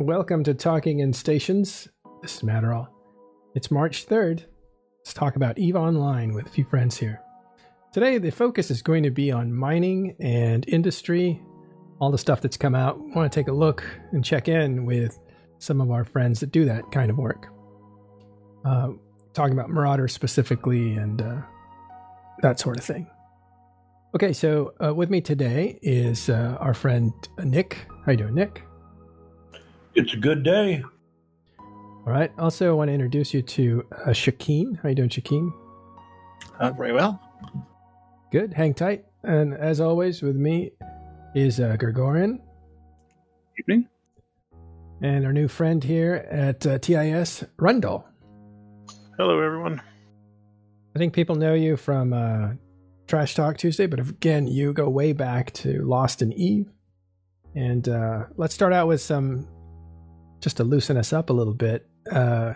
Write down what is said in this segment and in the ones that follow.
Welcome to Talking in Stations. This is Matterall. It's March 3rd. Let's talk about EVE Online with a few friends here. Today, the focus is going to be on mining and industry, all the stuff that's come out. I want to take a look and check in with some of our friends that do that kind of work. Uh, talking about Marauder specifically and uh, that sort of thing. Okay, so uh, with me today is uh, our friend Nick. How you doing, Nick? It's a good day. All right. Also, I want to introduce you to uh, Shakeen. How you doing, Shakeen? Uh, very well. Good. Hang tight. And as always, with me is uh, Gregorian. Evening. And our new friend here at uh, TIS, Rundle. Hello, everyone. I think people know you from uh, Trash Talk Tuesday, but again, you go way back to Lost in Eve. And uh, let's start out with some, just to loosen us up a little bit. Uh,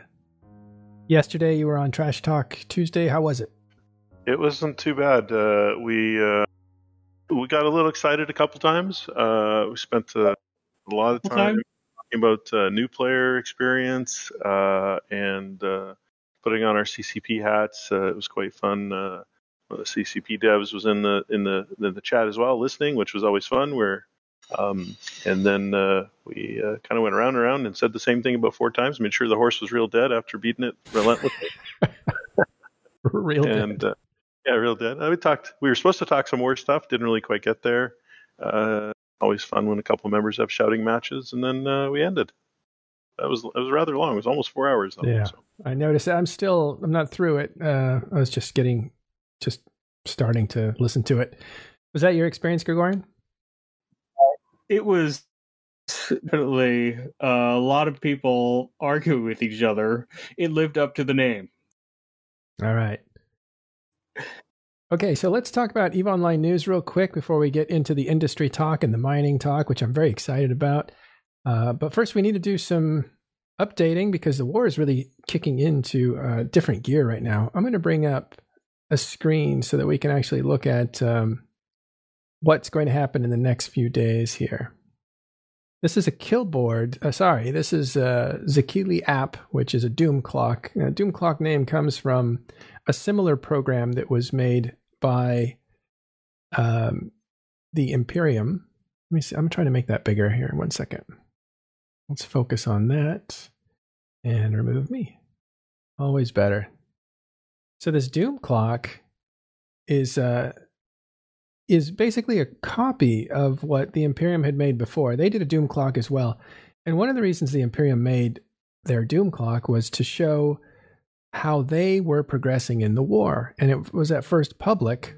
yesterday, you were on Trash Talk Tuesday. How was it? It wasn't too bad. Uh, we uh, we got a little excited a couple times. Uh, we spent uh, a lot of time, time? talking about uh, new player experience uh, and uh, putting on our CCP hats. Uh, it was quite fun. Uh, the CCP devs was in the in the in the chat as well, listening, which was always fun. Where um, and then uh, we uh, kind of went around and around and said the same thing about four times. Made sure the horse was real dead after beating it relentlessly. Real and dead. uh, yeah, real dead. Uh, we talked. We were supposed to talk some more stuff. Didn't really quite get there. Uh, always fun when a couple members have shouting matches, and then uh, we ended. That was it was rather long. It was almost four hours. Though, Yeah. so. I noticed. I'm still. I'm not through it. Uh, I was just getting, just starting to listen to it. Was that your experience, Gregorian? It was definitely uh, a lot of people arguing with each other. It lived up to the name. All right. Okay, so let's talk about EVE Online News real quick before we get into the industry talk and the mining talk, which I'm very excited about. Uh, but first, we need to do some updating because the war is really kicking into uh, different gear right now. I'm going to bring up a screen so that we can actually look at um, what's going to happen in the next few days here. This is a kill board. Uh, sorry, this is a Zakili app, which is a Doom clock. Doom clock name comes from a similar program that was made by um, the Imperium. Let me see. I'm trying to make that bigger here. One second. Let's focus on that and remove me. Always better. So this Doom clock is uh, is basically a copy of what the Imperium had made before. They did a Doom clock as well. And one of the reasons the Imperium made their Doom clock was to show how they were progressing in the war. And it was at first public.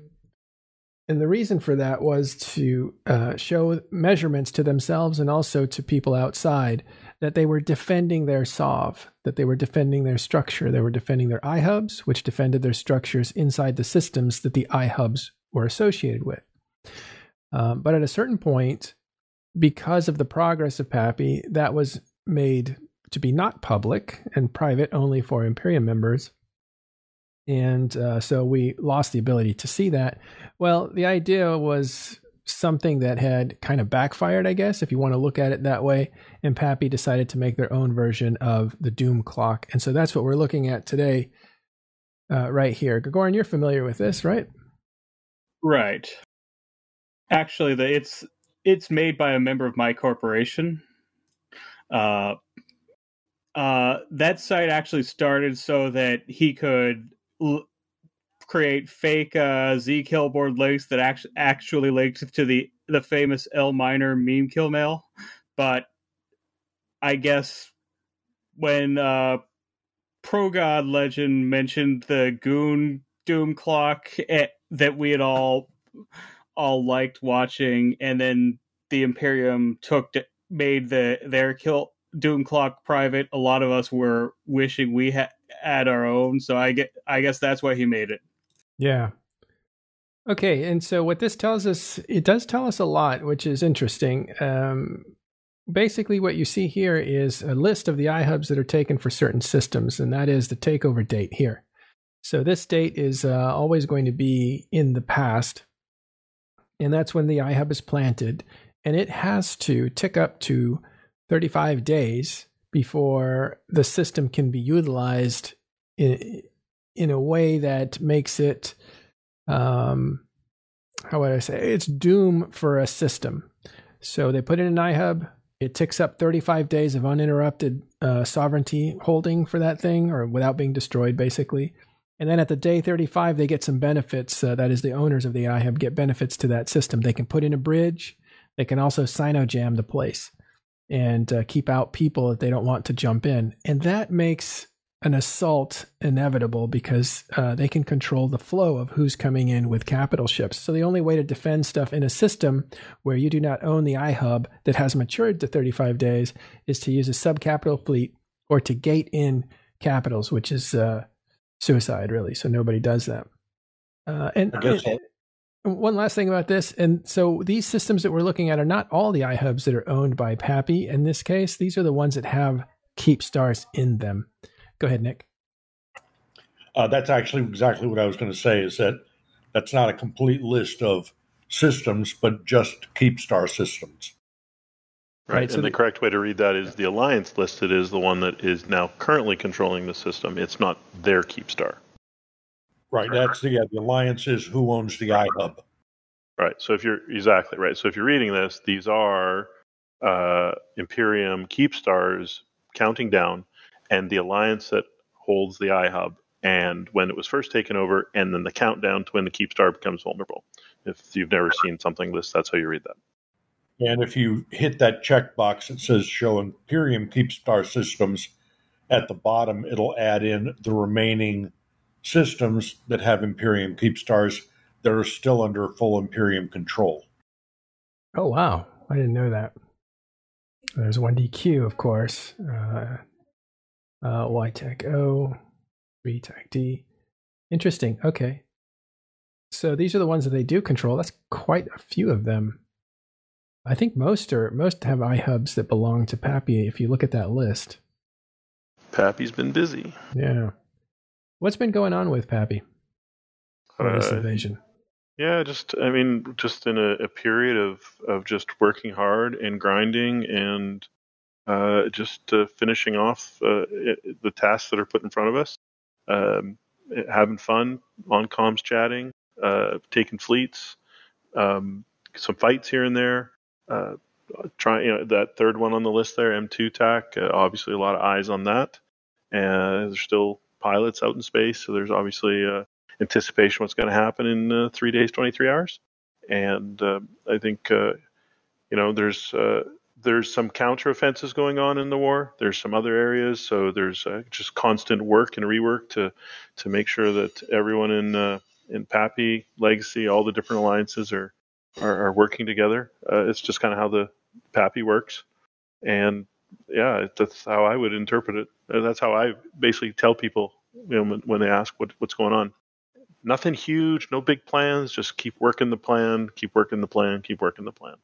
And the reason for that was to uh, show measurements to themselves and also to people outside that they were defending their SOV, that they were defending their structure, they were defending their iHubs, which defended their structures inside the systems that the iHubs were associated with. Um, but at a certain point, because of the progress of PAPI, that was made to be not public and private only for Imperium members. And uh, so we lost the ability to see that. Well, the idea was something that had kind of backfired, I guess, if you want to look at it that way. And PAPI decided to make their own version of the Doom clock. And so that's what we're looking at today, uh, right here. Gregorian, you're familiar with this, right? Right. Actually, the, it's it's made by a member of my corporation. Uh, uh, that site actually started so that he could l- create fake uh, Z killboard links that act- actually linked to the the famous L minor meme kill mail. But I guess when uh, Progodlegend mentioned the Goon Doom Clock eh, that we had all all liked watching, and then the Imperium took to, made the their kill Doom Clock private. A lot of us were wishing we had had our own, so I get I guess that's why he made it. Yeah. Okay, and so what this tells us, it does tell us a lot, which is interesting. Um, basically, what you see here is a list of the iHubs that are taken for certain systems, and that is the takeover date here. So this date is uh, always going to be in the past, and that's when the iHub is planted, and it has to tick up to 35 days before the system can be utilized in, in a way that makes it, um, how would I say, it's doom for a system. So they put in an iHub. It ticks up 35 days of uninterrupted uh, sovereignty holding for that thing, or without being destroyed, basically. And then at the day 35, they get some benefits. Uh, that is, the owners of the iHub get benefits to that system. They can put in a bridge. They can also jam the place and uh, keep out people that they don't want to jump in. And that makes an assault inevitable because uh, they can control the flow of who's coming in with capital ships. So the only way to defend stuff in a system where you do not own the iHub that has matured to 35 days is to use a subcapital fleet or to gate in capitals, which is uh, suicide, really. So nobody does that. Uh, and, and one last thing about this, and so these systems that we're looking at are not all the iHubs that are owned by PAPI. In this case, these are the ones that have keep stars in them. Go ahead, Nick. Uh, that's actually exactly what I was going to say. Is that that's not a complete list of systems, but just keep star systems. Right, right and so the, the correct way to read that is the alliance listed is the one that is now currently controlling the system. It's not their keep star. Right. That's the, yeah, the alliance is who owns the iHub. Right. So if you're exactly right. So if you're reading this, these are uh, Imperium keep stars counting down, and the alliance that holds the iHub. And when it was first taken over, and then the countdown to when the keep star becomes vulnerable. If you've never seen something like this, that's how you read that. And if you hit that checkbox that says show Imperium keep star systems at the bottom, it'll add in the remaining systems that have Imperium keep stars that are still under full Imperium control. Oh, wow. I didn't know that. There's 1DQ, of course. Uh, uh, YTAC O, 3TAC D. Interesting. Okay. So these are the ones that they do control. That's quite a few of them. I think most are most have iHubs that belong to PAPI. If you look at that list, PAPI's been busy. Yeah. What's been going on with PAPI for this uh, invasion? Yeah, just I mean, just in a, a, period of of just working hard and grinding and uh, just uh, finishing off uh, it, the tasks that are put in front of us, um, having fun on comms, chatting, uh, taking fleets, um, some fights here and there. Uh, trying, you know, that third one on the list there, M2 TAC. obviously, a lot of eyes on that, and there's still pilots out in space. So there's obviously uh, anticipation what's going to happen in uh, three days, 23 hours. And uh, I think, uh, you know, there's uh, there's some counter offenses going on in the war. There's some other areas. So there's uh, just constant work and rework to to make sure that everyone in in PAPI Legacy, all the different alliances are are, are working together. it's just kind of how the PAPI works. And yeah, that's how I would interpret it. That's how I basically tell people you know, when they ask what, what's going on. Nothing huge, no big plans. Just keep working the plan, keep working the plan, keep working the plan.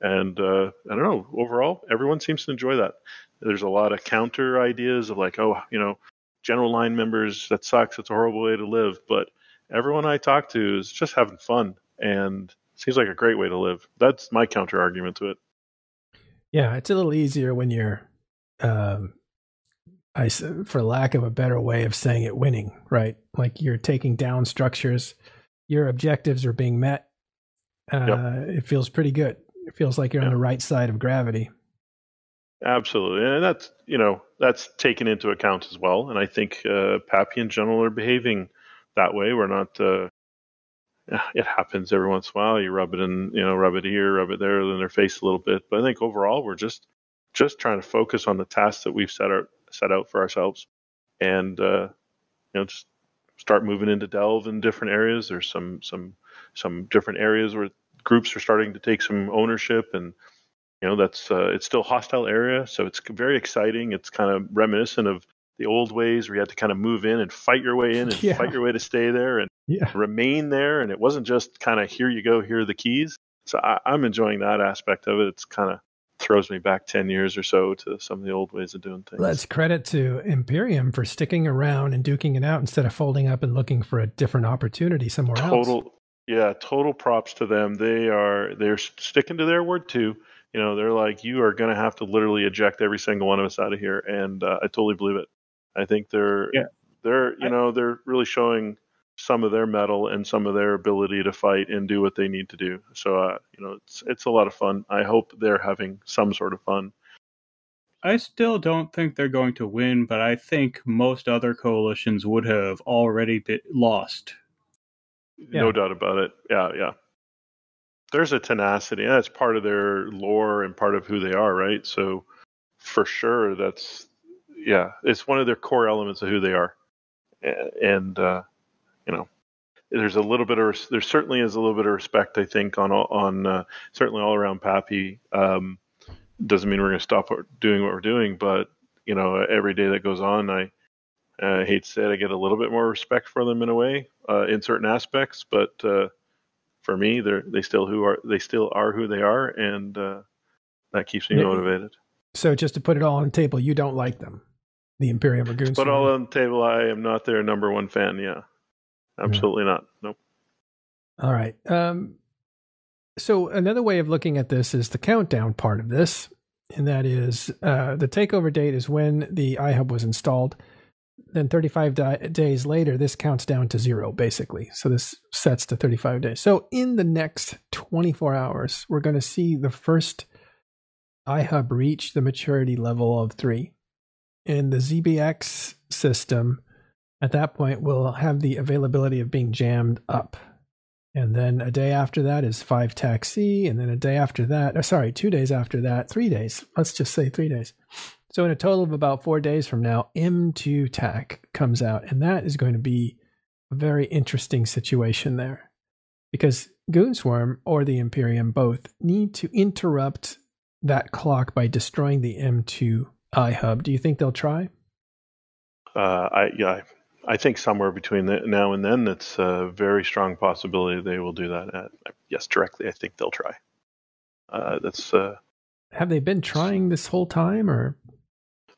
And uh, I don't know. Overall, everyone seems to enjoy that. There's a lot of counter ideas of like, oh, you know, general line members. That sucks. It's a horrible way to live. But everyone I talk to is just having fun, and seems like a great way to live. That's my counter argument to it. Yeah, it's a little easier when you're, um, I for lack of a better way of saying it, winning. Right, like you're taking down structures, your objectives are being met. Uh, yep. It feels pretty good. It feels like you're yep. on the right side of gravity. Absolutely, and that's you know that's taken into account as well. And I think uh, PAPI in general are behaving that way. We're not uh, it happens every once in a while. You rub it in, you know, rub it here, rub it there, in their face a little bit. But I think overall, we're just just trying to focus on the tasks that we've set out set out for ourselves, and uh, you know, just start moving into delve in different areas. There's some some some different areas where groups are starting to take some ownership, and you know, that's uh, it's still hostile area, so it's very exciting. It's kind of reminiscent of the old ways where you had to kind of move in and fight your way in and yeah. fight your way to stay there and yeah. remain there. And it wasn't just kind of here you go, here are the keys. So I, I'm enjoying that aspect of it. It's kind of throws me back 10 years or so to some of the old ways of doing things. Let's credit to Imperium for sticking around and duking it out instead of folding up and looking for a different opportunity somewhere total, else. Yeah, total props to them. They are they're sticking to their word too. You know, they're like, you are going to have to literally eject every single one of us out of here, and uh, I totally believe it. I think they're Yeah. they're you I- know they're really showing some of their metal and some of their ability to fight and do what they need to do. So uh, you know, it's it's a lot of fun. I hope they're having some sort of fun. I still don't think they're going to win, but I think most other coalitions would have already been lost. No doubt about it. Yeah, yeah. There's a tenacity. and That's part of their lore and part of who they are, right? So for sure, that's yeah, it's one of their core elements of who they are. And uh, you know, there's a little bit of there certainly is a little bit of respect, I think, on on uh, certainly all around PAPI. Um, doesn't mean we're going to stop doing what we're doing, but you know, every day that goes on, I uh, hate to say it, I get a little bit more respect for them in a way, uh, in certain aspects. But uh, for me, they're they still who are they still are who they are, and uh, that keeps me motivated. So just to put it all on the table, you don't like them, the Imperium Dragoons. Put all on the table. I am not their number one fan. Yeah, absolutely not. Nope. All right. Um, so another way of looking at this is the countdown part of this, and that is uh, the takeover date is when the iHub was installed. Then 35 di- days later, this counts down to zero, basically. So this sets to 35 days. So in the next 24 hours, we're going to see the first iHub reach the maturity level of three. And the ZBX system at that point we'll have the availability of being jammed up. And then a day after that is five taxi. And then a day after that, uh, sorry, two days after that, three days. Let's just say three days. So in a total of about four days from now, M2 TAC comes out. And that is going to be a very interesting situation there. Because Goonswarm or the Imperium both need to interrupt that clock by destroying the M2 iHub. Do you think they'll try? Uh, I yeah, I, think somewhere between the, now and then, it's a very strong possibility they will do that. Uh, yes, directly. I think they'll try. Uh, that's uh, Have they been trying this whole time or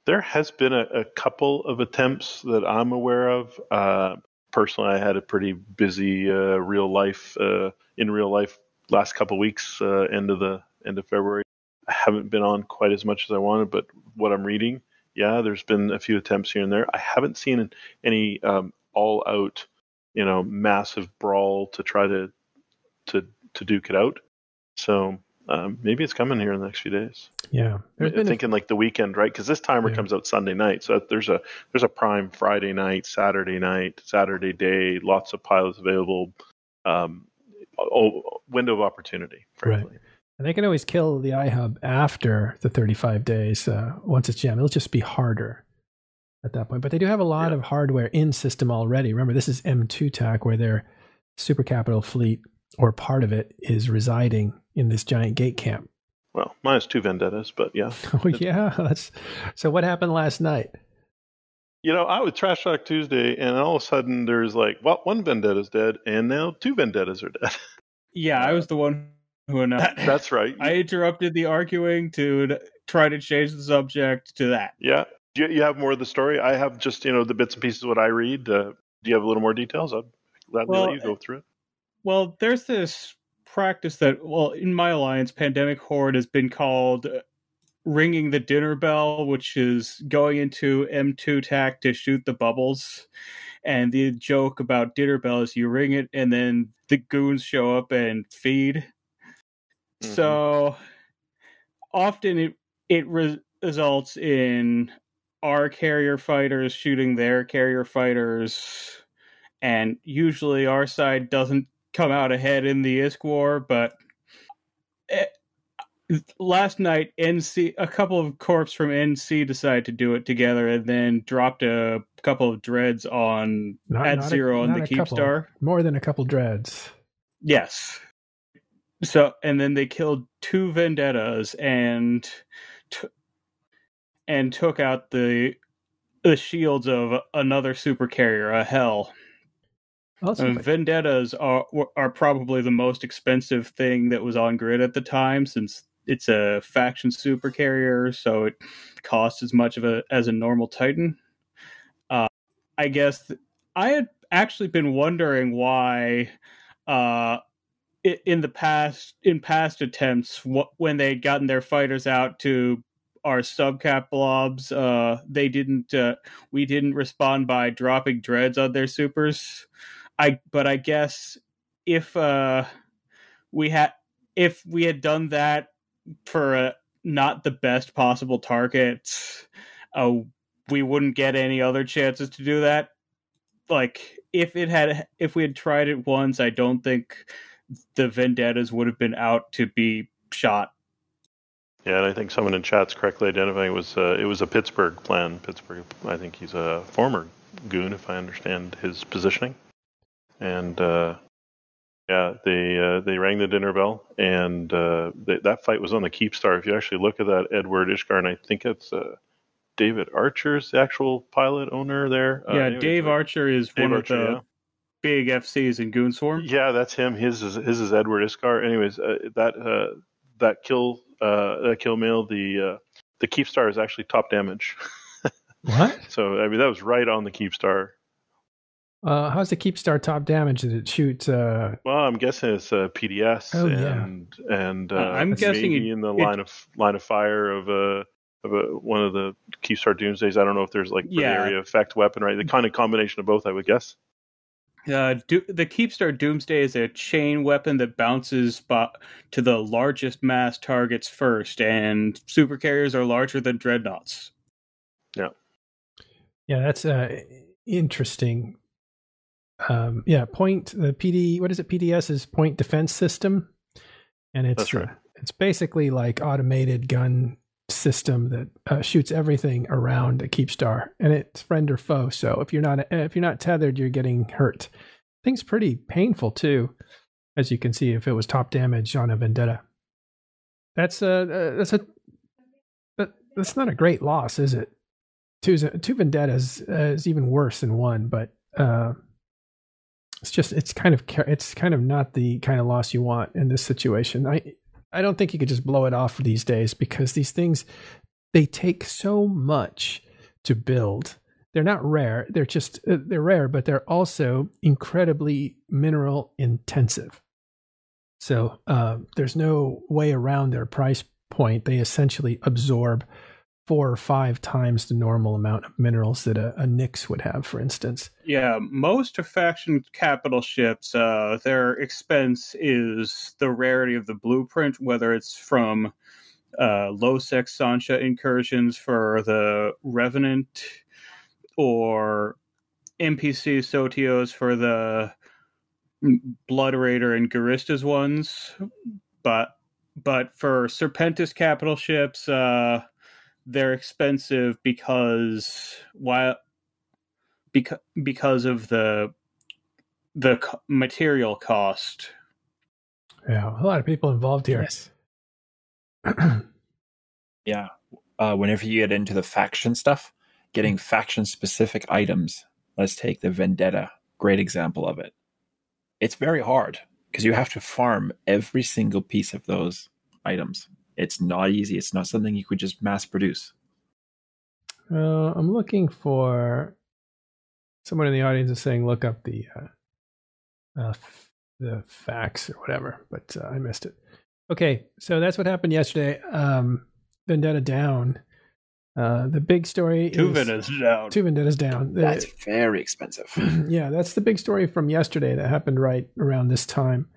There has been a, a couple of attempts that I'm aware of. Uh, personally, I had a pretty busy uh, real life uh, in real life last couple weeks, uh, end of the end of February. I haven't been on quite as much as I wanted, but what I'm reading, yeah, there's been a few attempts here and there. I haven't seen any um, all out, you know, massive brawl to try to to to duke it out. So um, maybe it's coming here in the next few days. Yeah, I'm been a- thinking like the weekend, right? Because this timer Yeah. comes out Sunday night, so there's a there's a prime Friday night, Saturday night, Saturday day, lots of pilots available. Um, window of opportunity, frankly. And they can always kill the iHub after the 35 days. Uh, once it's jammed, it'll just be harder at that point. But they do have a lot Yeah. of hardware in system already. Remember, this is M2 TAC, where their super capital fleet or part of it is residing in this giant gate camp. Well, minus two vendettas, but yeah. Oh yeah, that's so. What happened last night? You know, I was Trash Talk Tuesday, and all of a sudden there's like, well, one vendetta's dead, and now two vendettas are dead. Yeah, I was the one who announced. That's right. I interrupted the arguing to try to change the subject to that. yeah. Do you, you have more of the story? I have just you know the bits and pieces of what I read. Uh, do you have a little more details? I'd gladly Well, let you go through it. Well, there's this practice that, well, in my alliance, Pandemic Horde has been called uh, ringing the dinner bell, which is going into M2 tac to shoot the bubbles. And the joke about dinner bell is you ring it and then the goons show up and feed. Mhm. So often it it re- results in our carrier fighters shooting their carrier fighters, and usually our side doesn't come out ahead in the ISK war. But eh, last night, NC a couple of corps from NC decided to do it together, and then dropped a couple of dreads on Not- at not a- zero on the. Keepstar. More than a couple dreads. Yes. So and then they killed two vendettas and t- and took out the the shields of another super carrier, a Hel. And vendettas are are probably the most expensive thing that was on grid at the time, since it's a faction super carrier, so it costs as much of a as a normal Titan. Uh, I guess th- I had actually been wondering why uh, in the past in past attempts when they'd gotten their fighters out to our subcap blobs uh they didn't uh, we didn't respond by dropping dreads on their supers. I but i guess if uh we had if we had done that for not the best possible target uh we wouldn't get any other chances to do that. Like if it had if we had tried it once i don't think the vendettas would have been out to be shot yeah, and I think someone in chat's correctly identifying it was uh, it was a Pittsburgh plan. Pittsburgh, I think he's a former goon, if I understand his positioning. And uh, yeah, they uh, they rang the dinner bell, and uh, they, that fight was on the Keepstar. If you actually look at that Edward Ishgard, and I think it's uh, David Archer's the actual pilot owner there. Uh, yeah, Dave Archer is Dave one Archer, of the yeah. Big FCs in Goonswarm. Yeah, that's him. His is his is Edward Ishgard. Anyways, that uh, that kill uh, kill mail, the uh, the Keepstar is actually top damage. what? So I mean that was right on the Keepstar. Uh, how's the Keepstar top damage? Did it shoot? Uh... Well, I'm guessing it's uh, PDS oh, and yeah. and uh, I'm guessing maybe it, in the it, line of line of fire of a. Of a, one of the Keepstar Doomsdays, I don't know if there's like yeah. area effect weapon, right? The kind of combination of both, I would guess. Uh, do, the Keepstar Doomsday is a chain weapon that bounces to the largest mass targets first, and super carriers are larger than dreadnoughts. Yeah. Yeah, that's uh, interesting. Um, yeah, point the PD. What is it? PDS is Point Defense System, and it's right. it's basically like automated gun system that uh, shoots everything around a keepstar and it's friend or foe. So if you're not if you're not tethered you're getting hurt. Thing's pretty painful too as you can see if it was top damage on a vendetta. That's a uh, that's a that, that's not a great loss is it? Two two vendettas uh, is even worse than one but uh it's just it's kind of it's kind of not the kind of loss you want in this situation. I I don't think you could just blow it off these days because these things they take so much to build. They're not rare. They're just uh, they're rare, but they're also incredibly mineral intensive. So uh, there's no way around their price point. They essentially absorb four or five times the normal amount of minerals that a, a Nyx would have, for instance. Yeah, most faction capital ships, uh, their expense is the rarity of the blueprint, whether it's from uh, low sec Sansha incursions for the Revenant or NPC Sotiyos for the Blood Raider and Guristas ones. But but for Serpentis capital ships, uh, they're expensive because while because because of the the material cost. Yeah, a lot of people involved here. Yes. yeah. Uh, whenever you get into the faction stuff, getting faction specific items. Let's take the Vendetta, great example of it. It's very hard because you have to farm every single piece of those items. It's not easy. It's not something you could just mass produce. Uh, I'm looking for someone in the audience is saying look up the uh, uh, the facts or whatever, but uh, I missed it. Okay, so that's what happened yesterday. Um, Vendetta down. Uh, the big story two is, vendettas down. Two vendettas down. The, that's very expensive. yeah, that's the big story from yesterday that happened right around this time.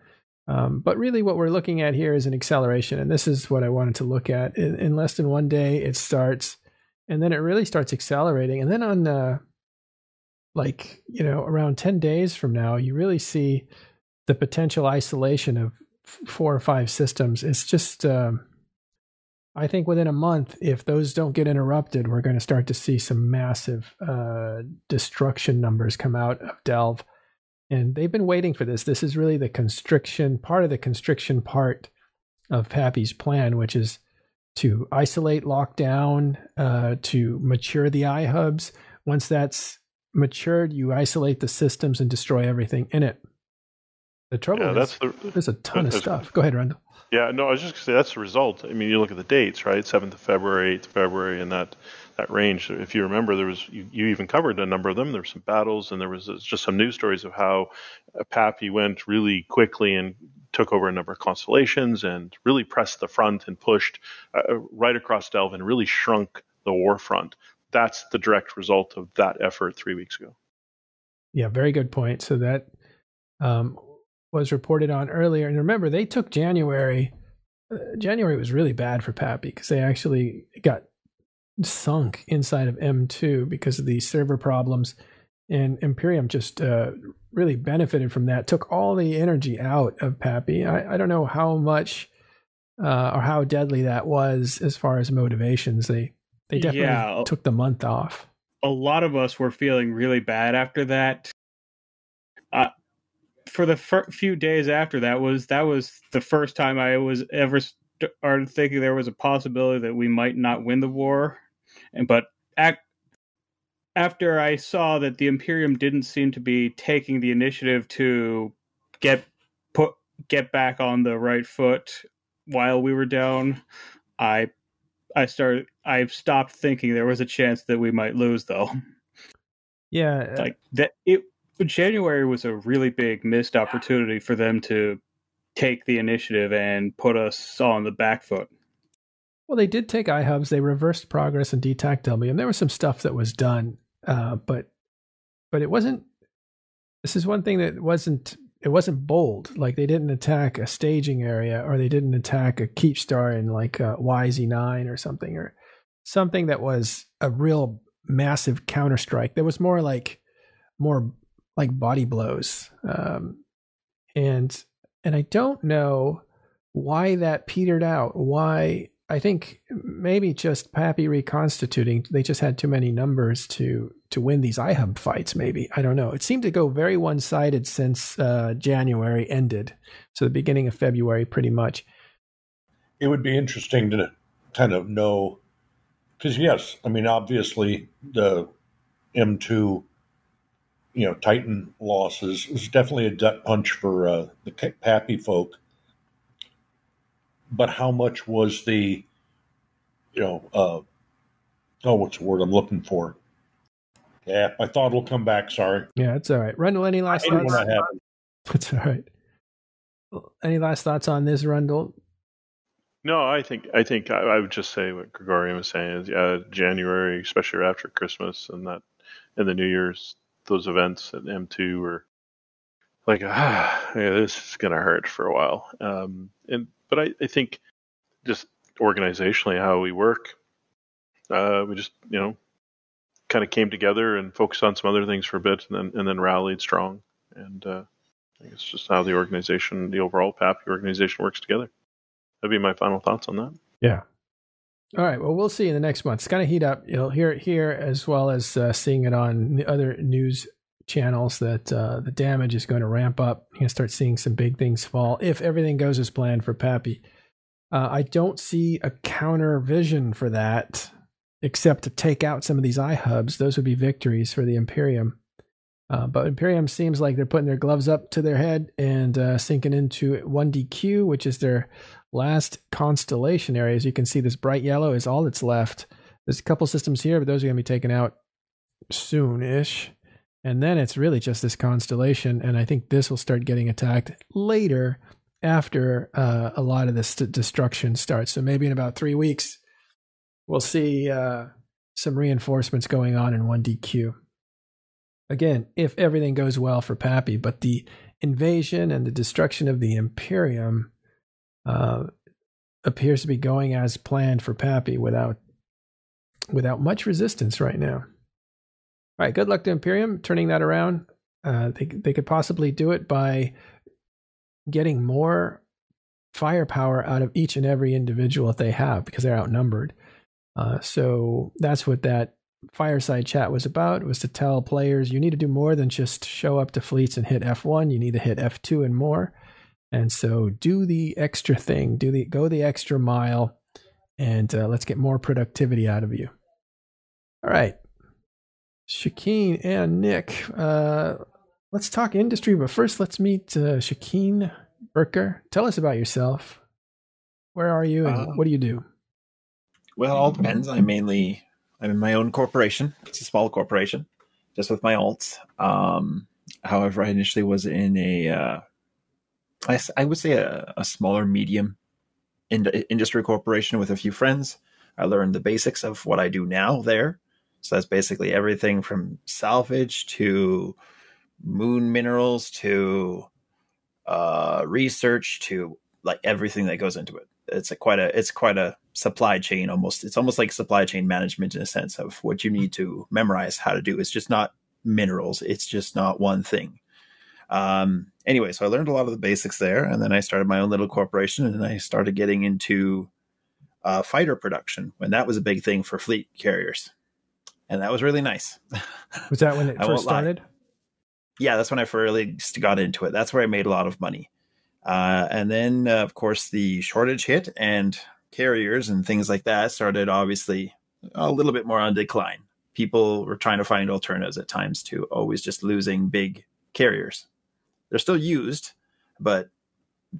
Um, but really, what we're looking at here is an acceleration, and this is what I wanted to look at. In, in less than one day, it starts, and then it really starts accelerating. And then on, uh, like you know, around ten days from now, you really see the potential isolation of four or five systems. It's just, um, I think, within a month, if those don't get interrupted, we're going to start to see some massive uh, destruction numbers come out of Delve and they've been waiting for this. This is really the constriction part of the constriction part of PAPI's plan, which is to isolate, lock down, uh, to mature the iHubs. Once that's matured, you isolate the systems and destroy everything in it. The trouble yeah, is, the, there's a ton of stuff. Go ahead, Randall. Yeah, no, I was just gonna say that's the result. I mean, you look at the dates, right? Seventh of February, eighth of February, and that that range. If you remember, there was you, you even covered a number of them. There were some battles, and there was uh, just some news stories of how uh, PAPI went really quickly and took over a number of constellations and really pressed the front and pushed uh, uh right across Delve and really shrunk the war front. That's the direct result of that effort three weeks ago. Yeah, very good point. So that um, was reported on earlier, and remember they took January. Uh, January was really bad for PAPI because they actually got sunk inside of M2 because of the server problems. And Imperium just uh, really benefited from that, took all the energy out of PAPI. I, I don't know how much uh, or how deadly that was as far as motivations. They they definitely yeah, took the month off. A lot of us were feeling really bad after that. Uh, for the fir- few days after that was that was the first time I was ever started thinking there was a possibility that we might not win the war, and but act, after I saw that the Imperium didn't seem to be taking the initiative to get put get back on the right foot while we were down, I I started I stopped thinking there was a chance that we might lose though. Yeah, uh, like that it January was a really big missed opportunity for them to take the initiative and put us on the back foot. Well, they did take iHubs. They reversed progress and detacked Delbium. There was some stuff that was done, uh, but but it wasn't. This is one thing that wasn't. It wasn't bold. Like they didn't attack a staging area, or they didn't attack a keep star in like a YZ9 or something, or something that was a real massive counter strike. There was more like more like body blows. Um, and and I don't know why that petered out. Why I think maybe just PAPI reconstituting. They just had too many numbers to to win these iHub fights. Maybe I don't know. It seemed to go very one sided since uh, January ended, so the beginning of February, pretty much. It would be interesting to kind of know because yes, I mean obviously the M2 you know Titan losses was definitely a gut punch for uh, the PAPI folk. But how much was the, you know, uh, oh, what's the word I'm looking for? Yeah, I thought it'll come back. Sorry. Yeah, it's all right. Rundle, any last thoughts? That's all right. Any last thoughts on this, Rundle? No, I think I think I, I, would just say what Gregorian was saying is yeah, January, especially after Christmas and that and the New Year's, those events at M2 were like, ah, yeah, this is going to hurt for a while. Um, and but I, I think just organizationally how we work, uh, we just you know kind of came together and focused on some other things for a bit, and then and then rallied strong. And uh, I think it's just how the organization, the overall PAPI organization, works together. That'd be my final thoughts on that. Yeah, all right. Well, we'll see in the next month. It's going to heat up. You'll hear it here as well as uh, seeing it on the other news channels that uh, the damage is going to ramp up. You're going to start seeing some big things fall if everything goes as planned for PAPI. Uh, I don't see a counter vision for that except to take out some of these iHubs. Those would be victories for the Imperium. Uh, but Imperium seems like they're putting their gloves up to their head and uh, sinking into 1DQ, which is their last constellation area. As you can see, this bright yellow is all that's left. There's a couple systems here, but those are going to be taken out soon-ish. And then it's really just this constellation, and I think this will start getting attacked later after uh, a lot of this st- destruction starts. So maybe in about three weeks, we'll see uh, some reinforcements going on in 1DQ. Again, if everything goes well for PAPI, but the invasion and the destruction of the Imperium uh, appears to be going as planned for PAPI without without much resistance right now. All right, good luck to Imperium turning that around. Uh, they they could possibly do it by getting more firepower out of each and every individual that they have because they're outnumbered. Uh, so that's what that fireside chat was about. Was to tell players you need to do more than just show up to fleets and hit F1. You need to hit F2 and more. And so do the extra thing, do the go the extra mile, and uh, let's get more productivity out of you. All right, Shakeen and Nick, uh, let's talk industry. But first, let's meet uh, Shakeen Burker. Tell us about yourself. Where are you and Uh, what do you do? Well, it all depends. I'm mainly I'm in my own corporation. It's a small corporation, just with my alts. Um, however, I initially was in a uh, I, I would say a, a smaller medium in, industry corporation with a few friends. I learned the basics of what I do now there. So that's basically everything from salvage to moon minerals to uh, research to like everything that goes into it. It's a quite a it's quite a supply chain almost. It's almost like supply chain management in a sense of what you need to memorize how to do. It's just not minerals. It's just not one thing. Um, anyway, so I learned a lot of the basics there, and then I started my own little corporation, and I started getting into uh, fighter production when that was a big thing for fleet carriers, and that was really nice. Was that when it first lie. started? yeah, that's when I first got into it. That's where I made a lot of money. Uh, and then, uh, of course, the shortage hit, and carriers and things like that started obviously a little bit more on decline. People were trying to find alternatives at times to always just losing big carriers. They're still used, but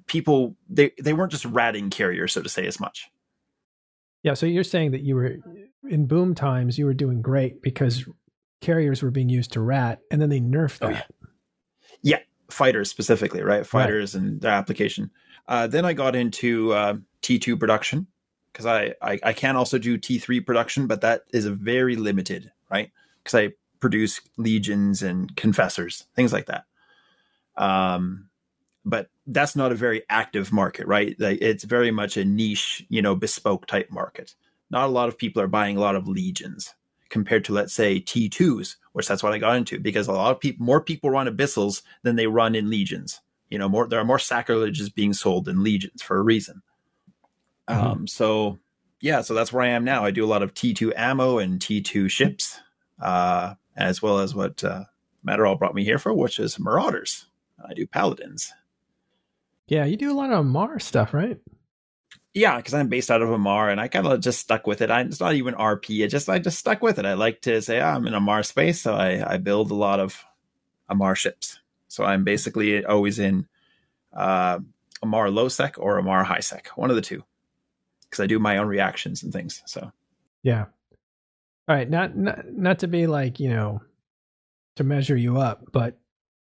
people they they weren't just ratting carriers, so to say, as much. Yeah, so you're saying that you were in boom times you were doing great because carriers were being used to rat and then they nerfed Oh, that. yeah. fighters specifically, right? Fighters and their application. Uh, then I got into uh, T2 production because I, I I can also do T3 production, but that is a very limited, right? Because I produce legions and confessors, things like that. Um, but that's not a very active market, right? Like it's very much a niche, you know, bespoke type market. Not a lot of people are buying a lot of legions compared to let's say T2s, which that's what I got into because a lot of people, more people run abyssals than they run in legions. You know, more there are more sacrileges being sold in legions for a reason. Mhm. Um, so yeah, so that's where I am now. I do a lot of T2 ammo and T2 ships, uh, as well as what uh, Matterall brought me here for, which is Marauders. I do Paladins. Yeah, you do a lot of Mar stuff, right? Yeah, because I'm based out of Amarr, and I kind of just stuck with it. I, it's not even RP. I just I just stuck with it. I like to say "Ah, I'm in Amarr space, so I, I build a lot of Amarr ships. So I'm basically always in uh, Amarr low sec or Amarr high sec, one of the two, because I do my own reactions and things. So Yeah. All right, not not not to be like, you know, to measure you up, but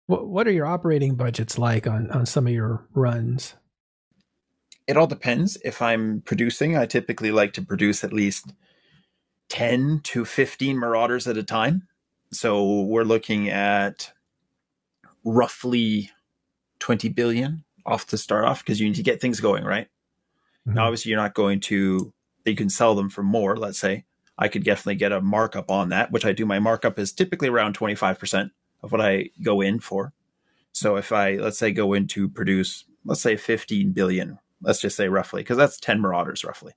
what what are your operating budgets like on on some of your runs? It all depends. If I'm producing, I typically like to produce at least 10 to 15 Marauders at a time. So we're looking at roughly 20 billion off to start off because you need to get things going, right? Mhm. Now, obviously, you're not going to, you can sell them for more, let's say. I could definitely get a markup on that, which I do. My markup is typically around 25% of what I go in for. So if I, let's say, go in to produce, let's say 15 billion, let's just say roughly, because that's 10 Marauders roughly,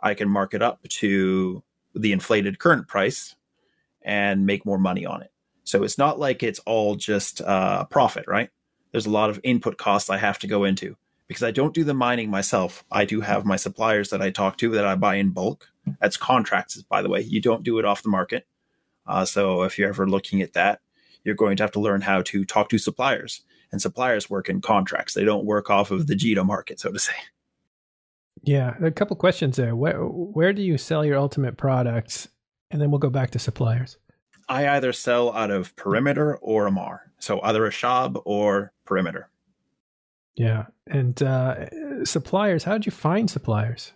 I can mark it up to the inflated current price and make more money on it. So it's not like it's all just uh, profit, right? There's a lot of input costs I have to go into because I don't do the mining myself. I do have my suppliers that I talk to that I buy in bulk. That's contracts, by the way. You don't do it off the market. Uh, so if you're ever looking at that, you're going to have to learn how to talk to suppliers. And suppliers work in contracts. They don't work off of the Jita market, so to say. Yeah, a couple questions there. Where where do you sell your ultimate products? And then we'll go back to suppliers. I either sell out of Perimeter or Amarr. So either Ashab or Perimeter. Yeah. And uh suppliers, how did you find suppliers?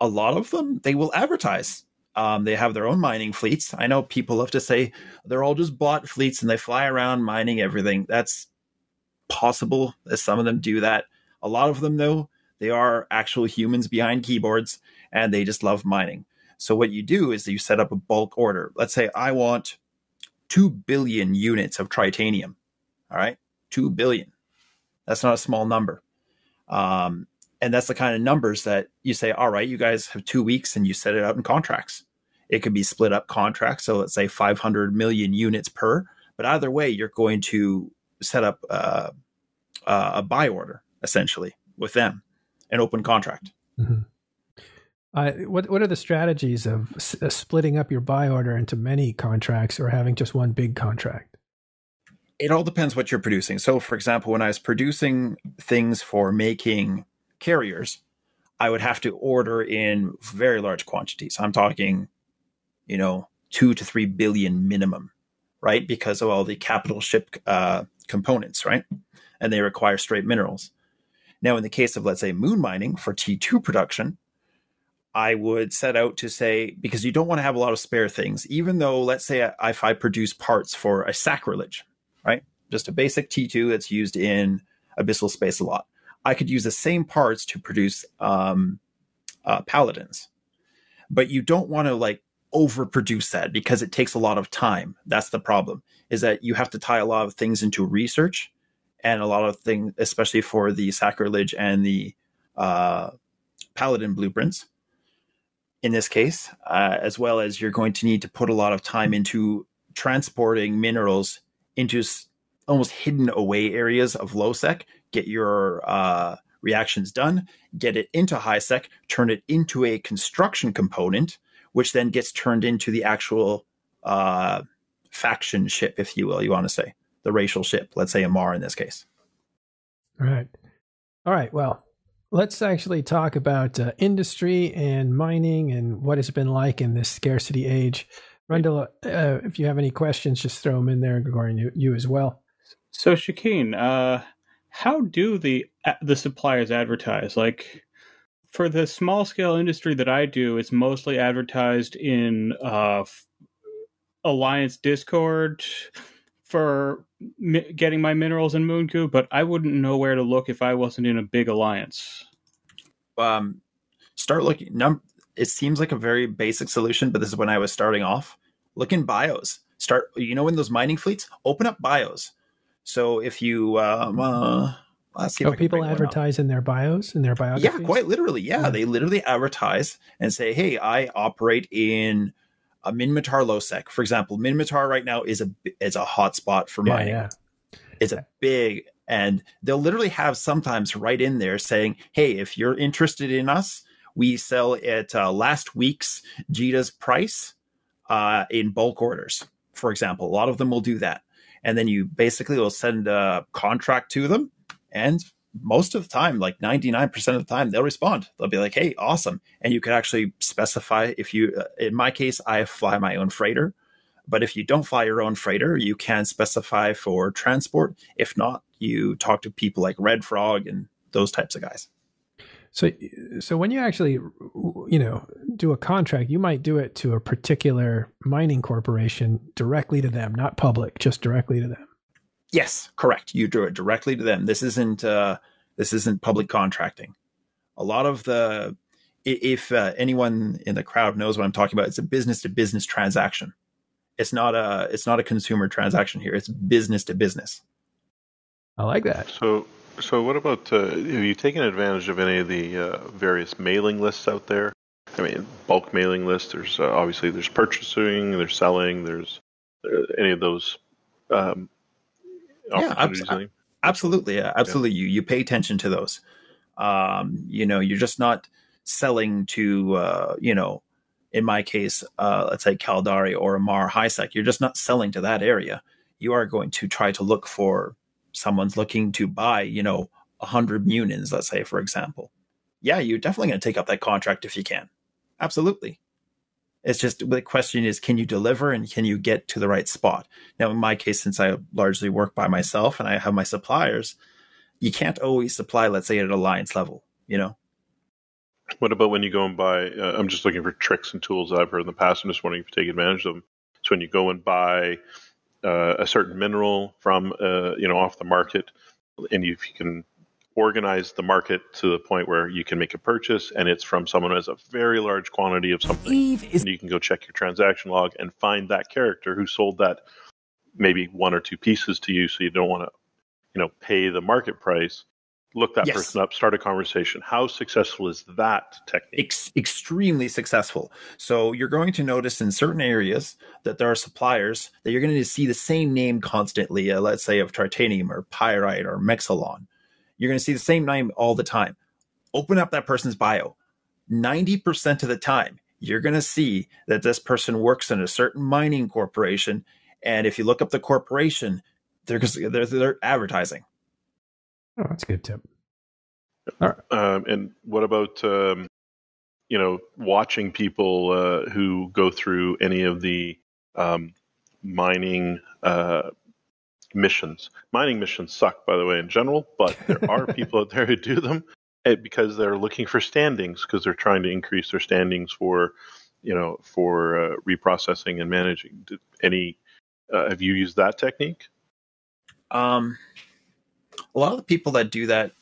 a lot of them they will advertise. Um, they have their own mining fleets. I know people love to say they're all just bought fleets and they fly around mining everything. That's possible as some of them do that. A lot of them, though, they are actual humans behind keyboards and they just love mining. So what you do is you set up a bulk order. Let's say I want 2 billion units of tritanium. All right. 2 billion. That's not a small number. Um, and that's the kind of numbers that you say, all right, you guys have two weeks and you set it out in contracts. It could be split up contracts. So let's say 500 million units per, but either way, you're going to set up uh, uh, a buy order essentially with them, an open contract. Uh, what what are the strategies of s- uh, splitting up your buy order into many contracts or having just one big contract? It all depends what you're producing. So, for example, when I was producing things for making carriers, I would have to order in very large quantities. I'm talking, you know, two to three billion minimum, right? Because of all the capital ship uh, components, right? And they require straight minerals. Now, in the case of, let's say, moon mining for T2 production, I would set out to say, because you don't want to have a lot of spare things, even though, let's say, if I produce parts for a sacrilege, right? Just a basic T2 that's used in abyssal space a lot. I could use the same parts to produce um, uh, paladins, but you don't want to like overproduce that because it takes a lot of time. That's the problem. Is that you have to tie a lot of things into research and a lot of things, especially for the sacrilege and the uh, paladin blueprints. In this case, uh, as well as you're going to need to put a lot of time into transporting minerals into almost hidden away areas of low sec, get your uh, reactions done, get it into high sec, turn it into a construction component, which then gets turned into the actual uh, faction ship, if you will, you want to say, the racial ship, let's say Amarr in this case. All right. All right. Well, let's actually talk about uh, industry and mining and what it's been like in this scarcity age. Rendell, uh, if you have any questions, just throw them in there, Gregorian, you, you as well. So, Shakeen, uh, how do the the suppliers advertise? Like for the small scale industry that I do, it's mostly advertised in uh, Alliance Discord for mi- getting my minerals in moon goo, but I wouldn't know where to look if I wasn't in a big alliance. Um, start looking. Num- it seems like a very basic solution, but this is when I was starting off. Look in bios. Start. You know, in those mining fleets, open up bios so if you, um, uh, let's see. Oh, people advertise in their bios, in their biographies. Yeah, quite literally. Yeah, mm-hmm. they literally advertise and say, "Hey, I operate in a Minmatar Lowsec, for example. Minmatar right now is a is a hot spot for mining. Yeah, yeah. It's a big, and they'll literally have sometimes right in there saying, "Hey, if you're interested in us, we sell at uh, last week's Jita's price uh, in bulk orders." For example, a lot of them will do that and then you basically will send a contract to them and most of the time like 99% of the time they'll respond. They'll be like hey awesome. And you could actually specify if you uh, in my case i fly my own freighter. But if you don't fly your own freighter you can specify for transport. If not you talk to people like red frog and those types of guys. So, so when you actually, you know, do a contract, you might do it to a particular mining corporation directly to them, not public, just directly to them. Yes, correct. You do it directly to them. This isn't uh, this isn't public contracting. A lot of the, if uh, anyone in the crowd knows what I'm talking about, it's a business to business transaction. It's not a it's not a consumer transaction here. It's business to business. I like that. So so, what about uh, have you taken advantage of any of the uh, various mailing lists out there? I mean, bulk mailing lists. There's uh, obviously there's purchasing, there's selling, there's uh, any of those um, Yeah, absolutely, yeah, absolutely. Yeah. You you pay attention to those. Um, you know, you're just not selling to uh, you know, in my case, uh, let's say Caldari or Amarr Highsec. You're just not selling to that area. You are going to try to look for someone's looking to buy, you know, 100 Munins, let's say, for example. Yeah, you're definitely going to take up that contract if you can. Absolutely. It's just the question is, can you deliver and can you get to the right spot? Now, in my case, since I largely work by myself and I have my suppliers, you can't always supply, let's say, at an alliance level, you know? What about when you go and buy? Uh, I'm just looking for tricks and tools that I've heard in the past. I'm just wondering if you take advantage of them. So when you go and buy uh, a certain mineral from uh, you know off the market, and if you can organize the market to the point where you can make a purchase and it's from someone who has a very large quantity of something, is- and you can go check your transaction log and find that character who sold that maybe one or two pieces to you, so you don't want to you know pay the market price look that yes. person up, start a conversation. How successful is that technique? Ex- extremely successful. So you're going to notice in certain areas that there are suppliers that you're going to see the same name constantly. Uh, let's say of tritanium or pyerite or mexallon. You're going to see the same name all the time. Open up that person's bio. 90% of the time, you're going to see that this person works in a certain mining corporation. And if you look up the corporation, they're, they're, they're advertising Oh, that's a good tip. All Um, and what about um, you know watching people uh, who go through any of the um, mining uh, missions? Mining missions suck, by the way, in general, but there are people out there who do them eh, because they're looking for standings because they're trying to increase their standings for you know for uh, reprocessing and managing. Did any uh, have you used that technique? Um, a lot of the people that do that,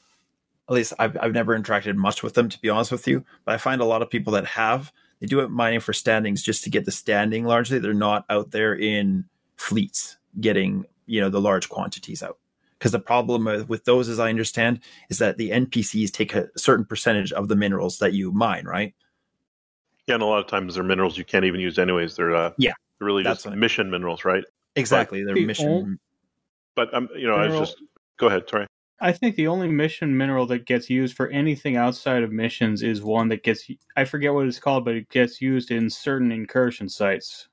at least I've, I've never interacted much with them, to be honest with you. But I find a lot of people that have, they do it mining for standings just to get the standing largely. They're not out there in fleets getting, you know, the large quantities out. Because the problem with, with those, as I understand, is that the NPCs take a certain percentage of the minerals that you mine, right? Yeah, and a lot of times they're minerals you can't even use anyways. They're uh, Yeah, they're really just what I- mission minerals, right? Exactly. Their the mission. ol- But um, you know, I was just go ahead, sorry. I think the only mission mineral that gets used for anything outside of missions is one that gets I forget what it's called, but it gets used in certain incursion sites.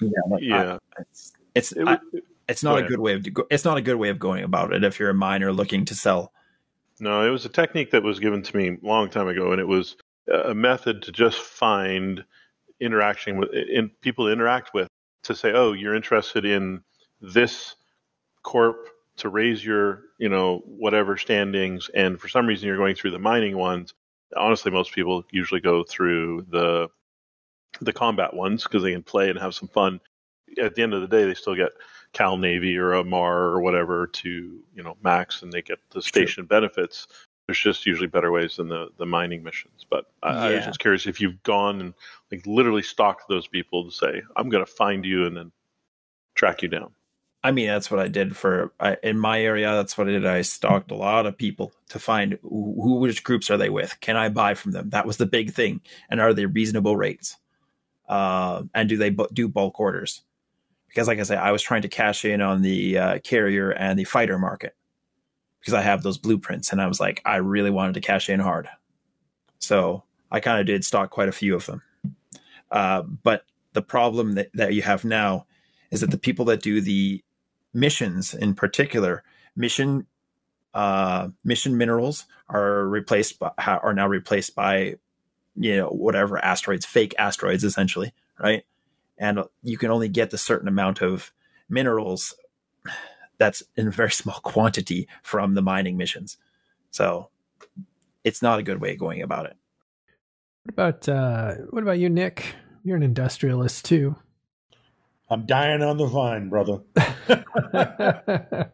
yeah, like, I- Yeah, it's it's, it I- it's go not a ahead. good way of it's not a good way of going about it if you're a miner looking to sell. no, it was a technique that was given to me a long time ago, and it was a method to just find interaction with in people to interact with to say, oh, you're interested in this corp to raise your you know whatever standings, and for some reason you're going through the mining ones. Honestly, most people usually go through the the combat ones because they can play and have some fun. At the end of the day, they still get Cal Navy or Amarr or whatever to you know max, and they get the station benefits. There's just usually better ways than the the mining missions. But I, I was just curious if you've gone and like literally stalked those people to say, "I'm going to find you and then track you down." I mean, that's what I did for I, in my area. That's what I did. I stalked a lot of people to find who, who, which groups are they with? Can I buy from them? That was the big thing. And are they reasonable rates? Uh, and do they bu- do bulk orders? Because, like I say, I was trying to cash in on the uh, carrier and the fighter market because I have those blueprints, and I was like, I really wanted to cash in hard. So I kind of did stock quite a few of them. Uh, but the problem that, that you have now is that the people that do the missions in particular mission uh mission minerals are replaced by are now replaced by you know whatever asteroids fake asteroids essentially right and you can only get the certain amount of minerals that's in a very small quantity from the mining missions so it's not a good way of going about it What about uh, what about you, Nick? You're an industrialist too. I'm dying on the vine, brother. the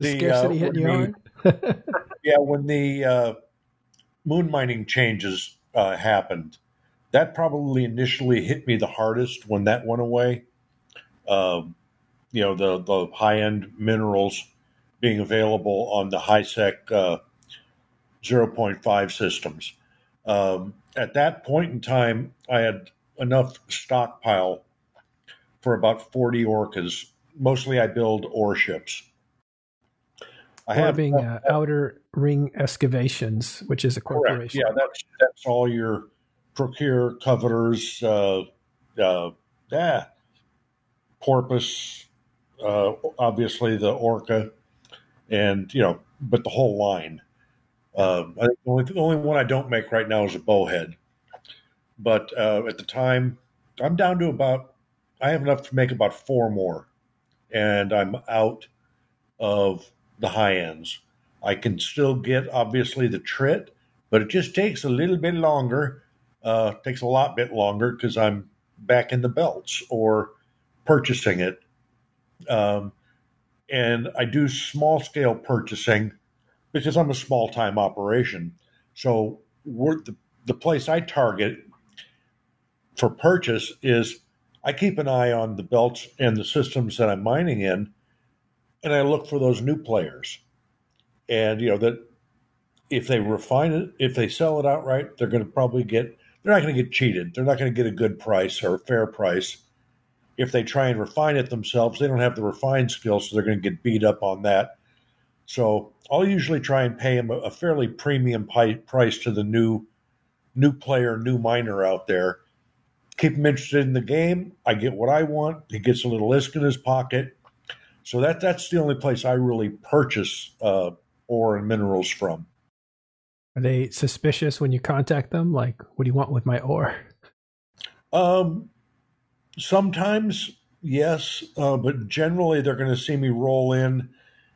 The, scarcity uh, hitting you when hard. Yeah, when the uh, moon mining changes uh, happened, that probably initially hit me the hardest when that went away. Um, you know, the the high end minerals being available on the high sec uh, 0.5 systems. Um, at that point in time, I had enough stockpile for about 40 orcas. Mostly, I build ore ships. I Or being uh, Outer Ring Excavations, which is a Correct. corporation. Yeah, that's that's all your Procurer, Covetors, uh, uh, yeah, porpoise, uh, obviously the orca, and you know, but the whole line. Um, I the only, the only one I don't make right now is a bowhead. But uh, at the time, I'm down to about. I have enough to make about four more, and I'm out of the high ends. I can still get obviously the trit, but it just takes a little bit longer. Uh, takes a lot bit longer because I'm back in the belts or purchasing it. Um, and I do small scale purchasing because I'm a small time operation. So the, the place I target for purchase is I keep an eye on the belts and the systems that I'm mining in, and I look for those new players. And you know that if they refine it, if they sell it outright, they're going to probably get. They're not going to get cheated. They're not going to get a good price or a fair price. If they try and refine it themselves, they don't have the refined skills, so they're going to get beat up on that. So I'll usually try and pay them a, fairly premium price to the new new player, new miner out there. Keep him interested in the game. I get what I want. He gets a little ISK in his pocket. So that that's the only place I really purchase uh, ore and minerals from. Are they suspicious when you contact them? Like, what do you want with my ore? Um, sometimes yes, uh, but generally they're going to see me roll in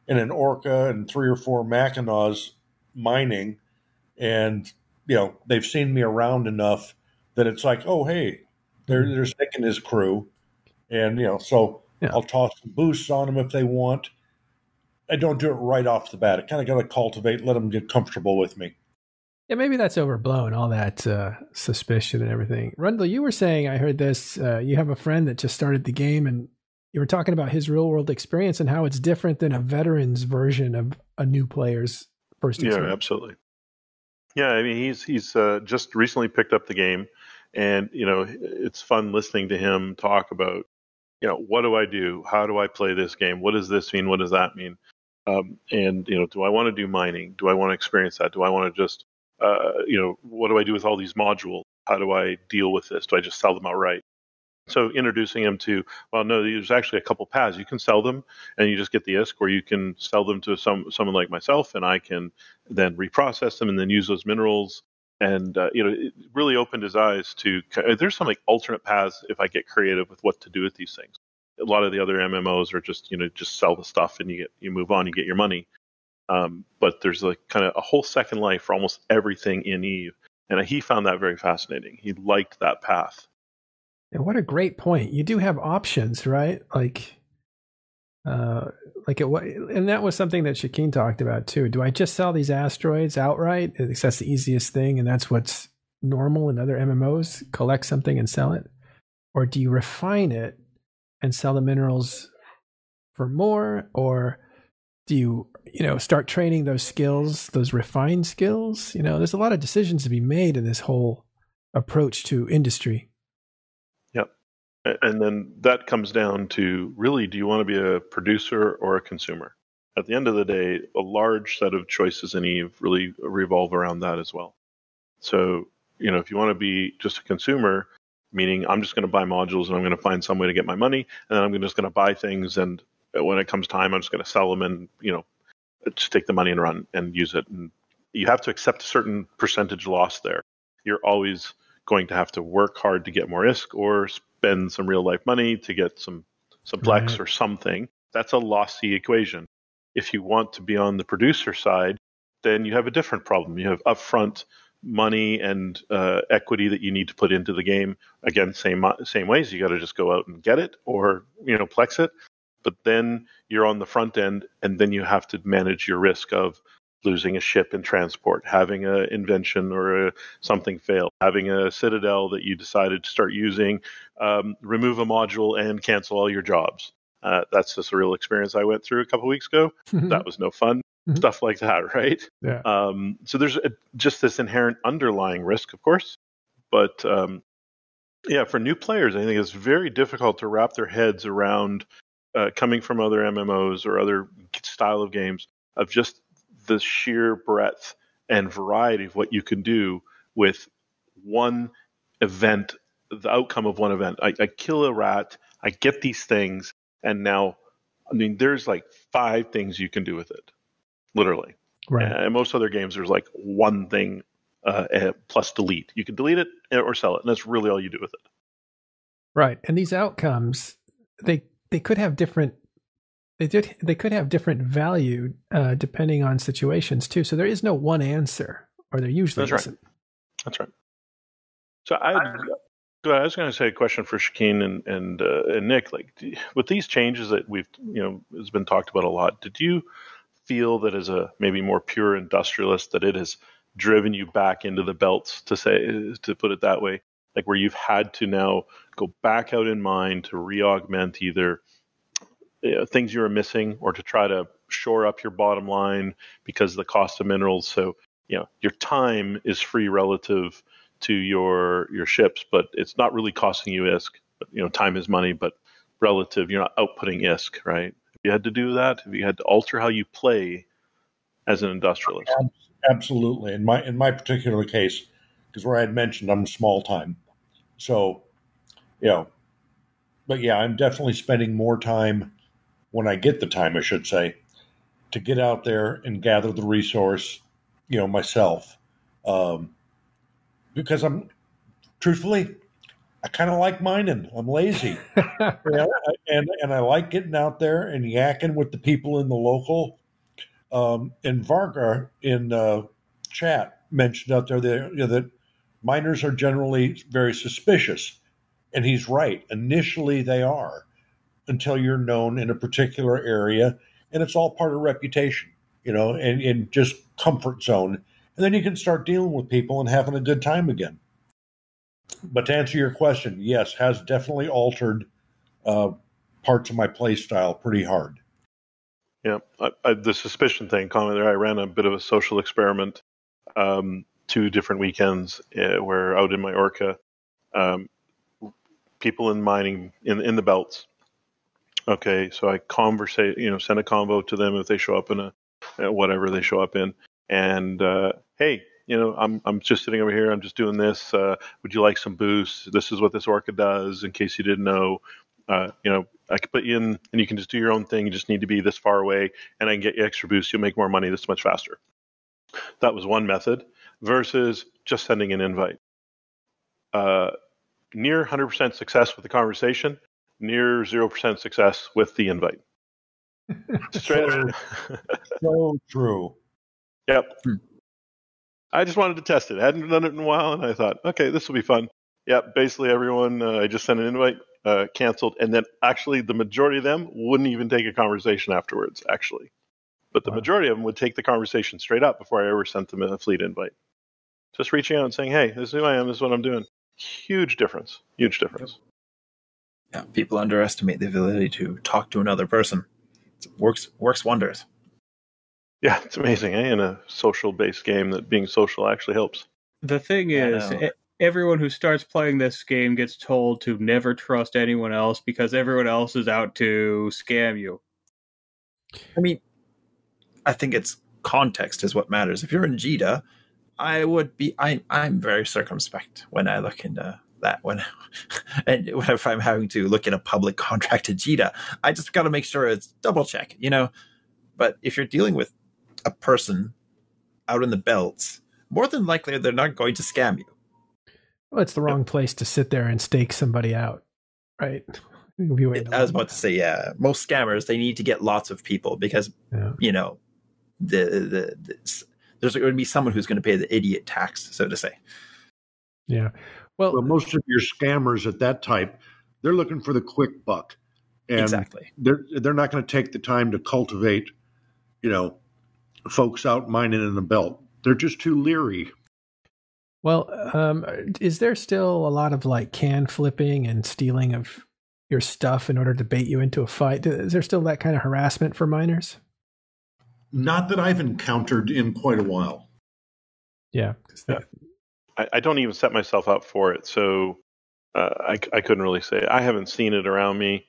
in an Orca and three or four Mackinaws mining, and you know they've seen me around enough that it's like, oh hey, they're mm-hmm. they're sticking his crew, and you know so yeah. I'll toss some boosts on them if they want. I don't do it right off the bat. I kind of got to cultivate, let them get comfortable with me. Yeah, maybe that's overblown, all that uh, suspicion and everything. Rundle, you were saying, I heard this, uh, you have a friend that just started the game and you were talking about his real world experience and how it's different than a veteran's version of a new player's first experience. Yeah, absolutely. Yeah, I mean, he's he's uh, just recently picked up the game, and you know, it's fun listening to him talk about, you know, what do I do? How do I play this game? What does this mean? What does that mean? Um, and you know, do I want to do mining? Do I want to experience that? Do I want to just uh, you know, what do I do with all these modules? How do I deal with this? Do I just sell them outright? So introducing him to, well, no, there's actually a couple paths. You can sell them and you just get the ISK, or you can sell them to some someone like myself, and I can then reprocess them and then use those minerals. And uh, you know, it really opened his eyes to. There's some like alternate paths if I get creative with what to do with these things. A lot of the other MMOs are just you know just sell the stuff and you get you move on, you get your money. Um, but there's like kind of a whole second life for almost everything in Eve. And he found that very fascinating. He liked that path. And what a great point. You do have options, right? Like, uh, like it, and that was something that Shakeen talked about too. Do I just sell these asteroids outright? That's the easiest thing, and that's what's normal in other MMOs. Collect something and sell it, or do you refine it and sell the minerals for more, or do you you know start training those skills those refined skills you know there's a lot of decisions to be made in this whole approach to industry. Yep. And then that comes down to really do you want to be a producer or a consumer? At the end of the day a large set of choices in eve really revolve around that as well. So you know if you want to be just a consumer meaning i'm just going to buy modules and i'm going to find some way to get my money and then i'm just going to buy things and when it comes time, I'm just going to sell them and you know just take the money and run and use it. And you have to accept a certain percentage loss there. You're always going to have to work hard to get more ISK or spend some real life money to get some some plex right. or something. That's a lossy equation. If you want to be on the producer side, then you have a different problem. You have upfront money and uh, equity that you need to put into the game. Again, same same ways. You got to just go out and get it, or you know, plex it but then you're on the front end and then you have to manage your risk of losing a ship in transport, having an invention or a, something fail, having a citadel that you decided to start using, um, remove a module and cancel all your jobs. Uh, that's just a real experience I went through a couple weeks ago. Mm-hmm. that was no fun. Mm-hmm. Stuff like that, right? Yeah. Um, so there's a, just this inherent underlying risk, of course, but um, yeah, for new players, I think it's very difficult to wrap their heads around uh, coming from other MMOs or other style of games of just the sheer breadth and variety of what you can do with one event, the outcome of one event. I, I kill a rat, I get these things, and now, I mean, there's like five things you can do with it, literally. Right. And most other games, there's like one thing uh, plus delete. You can delete it or sell it, and that's really all you do with it. Right. And these outcomes, they they could have different they did they could have different value uh, depending on situations too. So there is no one answer, or there usually That's isn't. Right. That's right. So I, I was going to say a question for Shakeen and and, uh, and Nick. Like with these changes that we've you know has been talked about a lot. Did you feel that as a maybe more pure industrialist that it has driven you back into the belts to say to put it that way like where you've had to now go back out in mind to re-augment either you know, things you were missing or to try to shore up your bottom line because of the cost of minerals. So you know your time is free relative to your your ships, but it's not really costing you ISK. But, you know, time is money, but relative, you're not outputting ISK, right? If you had to do that, if you had to alter how you play as an industrialist, absolutely. In my in my particular case, because where I had mentioned I'm small time, so, you know, but yeah, I'm definitely spending more time when I get the time, I should say, to get out there and gather the resource, you know, myself Um, because I'm truthfully, I kind of like mining. I'm lazy, yeah, and and I like getting out there and yakking with the people in the local. Um, and Varga in uh, chat mentioned out there that, you know, that miners are generally very suspicious, and he's right. Initially, they are until you're known in a particular area, and it's all part of reputation, you know, and, and just comfort zone. And then you can start dealing with people and having a good time again. But to answer your question, yes, has definitely altered uh, parts of my play style pretty hard. Yeah, I, I, the suspicion thing, comment there. I ran a bit of a social experiment, um, two different weekends uh, where out in my orca, um, people in mining in in the belts. Okay, so I conversate, you know, send a convo to them if they show up in a whatever they show up in, and uh, hey, you know, I'm I'm just sitting over here. I'm just doing this. Uh, would you like some boosts? This is what this orca does. In case you didn't know, uh, you know, I could put you in, and you can just do your own thing. You just need to be this far away, and I can get you extra boosts. You'll make more money this much faster. That was one method versus just sending an invite. Uh, near 100% success with the conversation, near 0% success with the invite. Straight so, so true. Yep. Hmm. I just wanted to test it. I hadn't done it in a while, and I thought, okay, this will be fun. Yep. Basically, everyone uh, I just sent an invite, uh, canceled, and then actually the majority of them wouldn't even take a conversation afterwards. Actually, but the wow. majority of them would take the conversation straight up before I ever sent them a fleet invite. Just reaching out and saying, "Hey, this is who I am. This is what I'm doing." Huge difference. Huge difference. Yeah, people underestimate the ability to talk to another person. It works works wonders. Yeah, it's amazing, eh? In a social based game, that being social actually helps. The thing is, everyone who starts playing this game gets told to never trust anyone else because everyone else is out to scam you. I mean, I think it's context is what matters. If you're in JITA, I would be. I I'm very circumspect when I look into that. When and if I'm having to look at a public contract at JITA, I just got to make sure it's double check. You know, but if you're dealing with a person out in the belts, more than likely they're not going to scam you. Well, it's the wrong yep. place to sit there and stake somebody out, right? I was about to say, yeah, most scammers they need to get lots of people because yeah. you know the, the, the there's going to be someone who's going to pay the idiot tax, so to say. Yeah. Well, well, most of your scammers at that type, they're looking for the quick buck. And exactly. They're they're not going to take the time to cultivate, you know, folks out mining in the belt. They're just too leery. Well, um, is there still a lot of like can flipping and stealing of your stuff in order to bait you into a fight? Is there still that kind of harassment for miners? Not that I've encountered in quite a while. Yeah. yeah. I, I, don't even set myself up for it. So uh, I, I couldn't really say. I haven't seen it around me.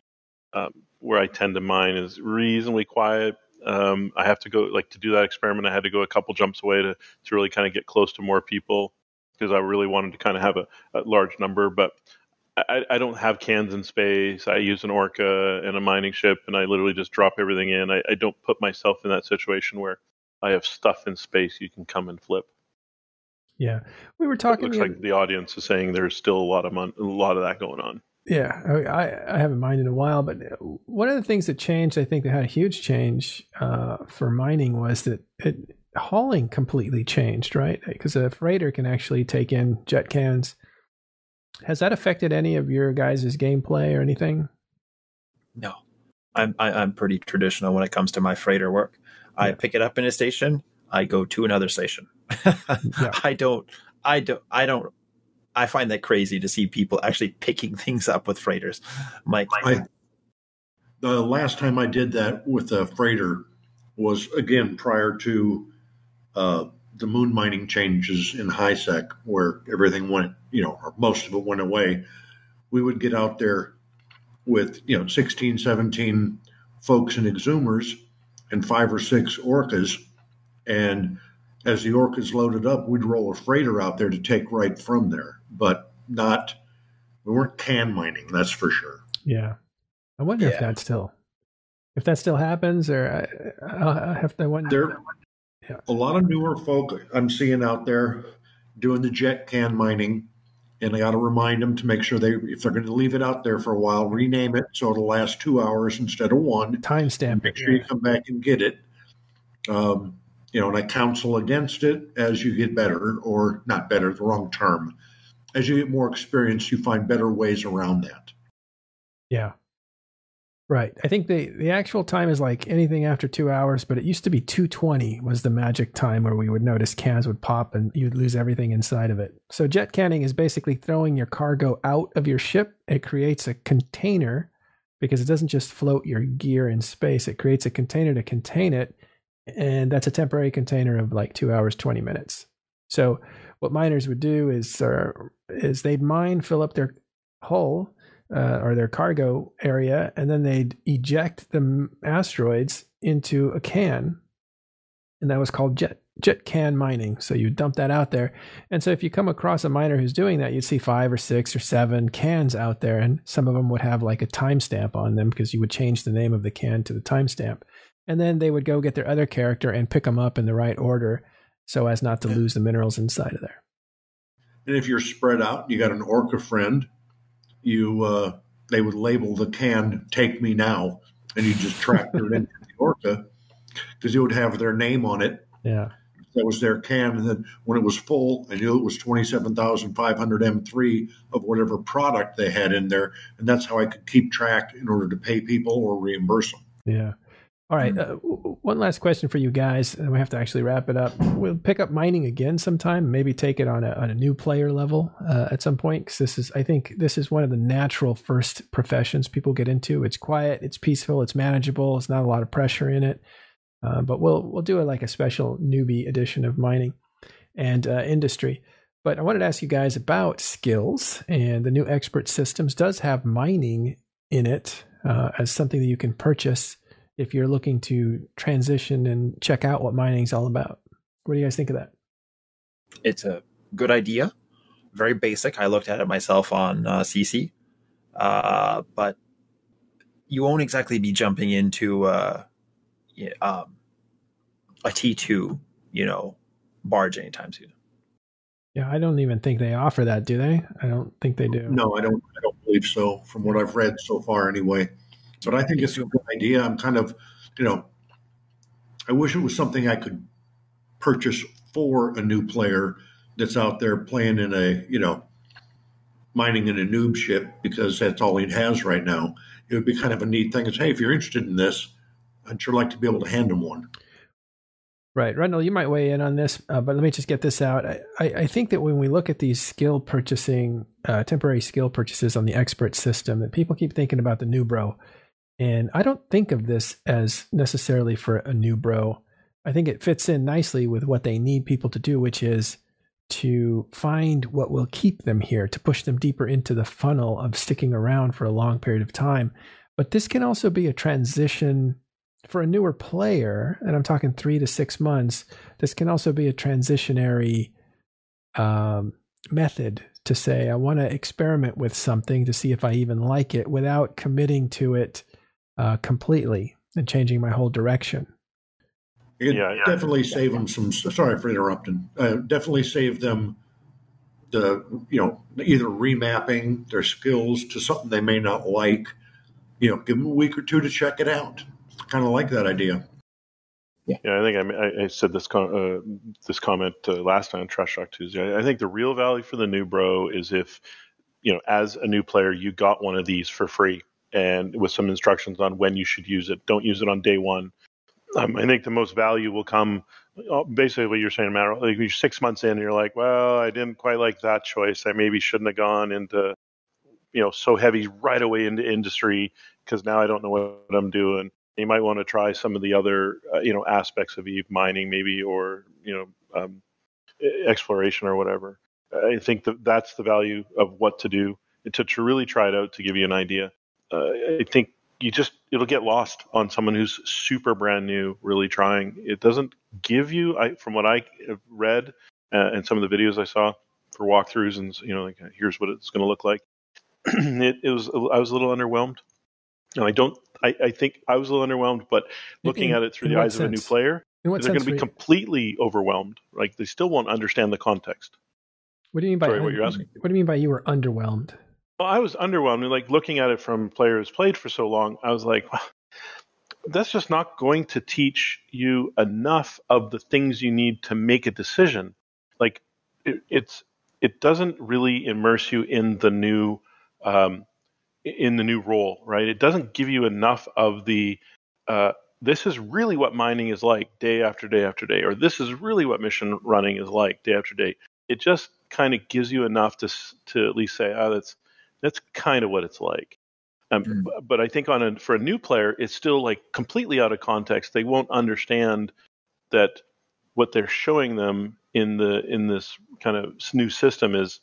Um, where I tend to mine is reasonably quiet. Um, I have to go, like, to do that experiment, I had to go a couple jumps away to, to really kind of get close to more people because I really wanted to kind of have a, a large number. But I, I, don't have cans in space. I use an orca and a mining ship, and I literally just drop everything in. I, I don't put myself in that situation where I have stuff in space you can come and flip. Yeah, we were talking. It looks like the audience is saying there's still a lot of mon- a lot of that going on. Yeah, I, I haven't mined in a while, but one of the things that changed, I think, that had a huge change uh, for mining was that it, hauling completely changed, right? Because a freighter can actually take in jet cans has that affected any of your guys' gameplay or anything? No, I'm I, am i am pretty traditional when it comes to my freighter work. Yeah. I pick it up in a station. I go to another station. yeah. I don't. I don't. I don't. I find that crazy to see people actually picking things up with freighters. Mike, I, the last time I did that with a freighter was again prior to uh, the moon mining changes in HiSec, where everything went, you know, or most of it went away, we would get out there with, you know, 16, 17 folks and exhumers and five or six orcas. And as the orcas loaded up, we'd roll a freighter out there to take right from there, but not, we weren't can mining, that's for sure. Yeah. I wonder yeah. if that still, if that still happens, or I, I have to wonder. There, yeah. A lot of newer folk I'm seeing out there, doing the jet can mining, and I got to remind them to make sure they, if they're going to leave it out there for a while, rename it so it'll last two hours instead of one. Timestamp Make sure you come back and get it. Um, you know, and I counsel against it as you get better, or not better, the wrong term. As you get more experience, you find better ways around that. Yeah. Right. I think the the actual time is like anything after two hours, but it used to be two twenty was the magic time where we would notice cans would pop and you'd lose everything inside of it. So jet canning is basically throwing your cargo out of your ship. It creates a container because it doesn't just float your gear in space. It creates a container to contain it, and that's a temporary container of like two hours twenty minutes. So what miners would do is uh, is they'd mine, fill up their hull uh, or their cargo area, and then they'd eject the asteroids into a can, and that was called jet jet can mining. So you dump that out there, and so if you come across a miner who's doing that, you'd see five or six or seven cans out there, and some of them would have like a timestamp on them because you would change the name of the can to the timestamp, and then they would go get their other character and pick them up in the right order, so as not to lose the minerals inside of there. And if you're spread out, you got an orca friend you uh, they would label the can "Take Me Now," and you just tractor it into the orca because it would have their name on it. Yeah, that was their can. And then when it was full, I knew it was twenty seven thousand five hundred M three of whatever product they had in there, and that's how I could keep track in order to pay people or reimburse them. Yeah. All right. Uh, one last question for you guys, and we have to actually wrap it up. We'll pick up mining again sometime. Maybe take it on a on a new player level uh, at some point. Because this is, I think, this is one of the natural first professions people get into. It's quiet, it's peaceful, it's manageable. It's not a lot of pressure in it. Uh, but we'll we'll do a, like a special newbie edition of mining and uh, industry. But I wanted to ask you guys about skills and the new expert systems does have mining in it uh, as something that you can purchase if you're looking to transition and check out what mining is all about. What do you guys think of that? It's a good idea. Very basic. I looked at it myself on uh, Sisi, uh, but you won't exactly be jumping into uh, um, a T2, you know, barge anytime soon. Yeah, I don't even think they offer that, do they? I don't think they do. No, I don't. I don't believe so. From what I've read so far, anyway. But I think it's a good idea. I'm kind of, you know, I wish it was something I could purchase for a new player that's out there playing in a, you know, mining in a noob ship because that's all he has right now. It would be kind of a neat thing. Is hey, if you're interested in this, I'd sure like to be able to hand him one. Right, Rundle, you might weigh in on this, uh, but let me just get this out. I, I, think that when we look at these skill purchasing, uh, temporary skill purchases on the expert system, that people keep thinking about the new bro. And I don't think of this as necessarily for a new bro. I think it fits in nicely with what they need people to do, which is to find what will keep them here, to push them deeper into the funnel of sticking around for a long period of time. But this can also be a transition for a newer player, and I'm talking three to six months. This can also be a transitionary um, method to say, I want to experiment with something to see if I even like it without committing to it uh, completely and changing my whole direction. It yeah, yeah, definitely yeah. save them some. Sorry for interrupting. Uh, definitely save them the you know either remapping their skills to something they may not like. You know, give them a week or two to check it out. Kind of like that idea. Yeah, yeah I think I, I said this com- uh, this comment uh, last time on Trash Talk Tuesday. I think the real value for the new bro is if you know, as a new player, you got one of these for free and with some instructions on when you should use it. Don't use it on day one. Um, I think the most value will come uh, basically what you're saying, Matt. Like you're six months in, and you're like, well, I didn't quite like that choice. I maybe shouldn't have gone into, you know, so heavy right away into industry because now I don't know what I'm doing. You might want to try some of the other, uh, you know, aspects of Eve mining, maybe, or you know, um, exploration or whatever. I think that that's the value of what to do to, to really try it out to give you an idea uh, I think you just it'll get lost on someone who's super brand new, really trying. It doesn't give you, I, from what I have read uh, and some of the videos I saw for walkthroughs, and you know, like here's what it's going to look like. it, it, was I was a little underwhelmed, and I don't. I, I think I was a little underwhelmed, but looking in, at it through the eyes sense? of a new player, they're going to be completely overwhelmed. Like they still won't understand the context. What do you mean by Sorry, what you're asking? What do you mean by you were underwhelmed? Well, I was underwhelmed. Like looking at it from players played for so long, I was like, well, that's just not going to teach you enough of the things you need to make a decision. Like it, it's it doesn't really immerse you in the new um, in the new role, right? It doesn't give you enough of the uh, this is really what mining is like day after day after day, or this is really what mission running is like day after day. It just kind of gives you enough to to at least say, oh, that's that's kind of what it's like. Um, mm. But I think on a, for a new player, it's still like completely out of context. They won't understand that what they're showing them in the in this kind of new system is.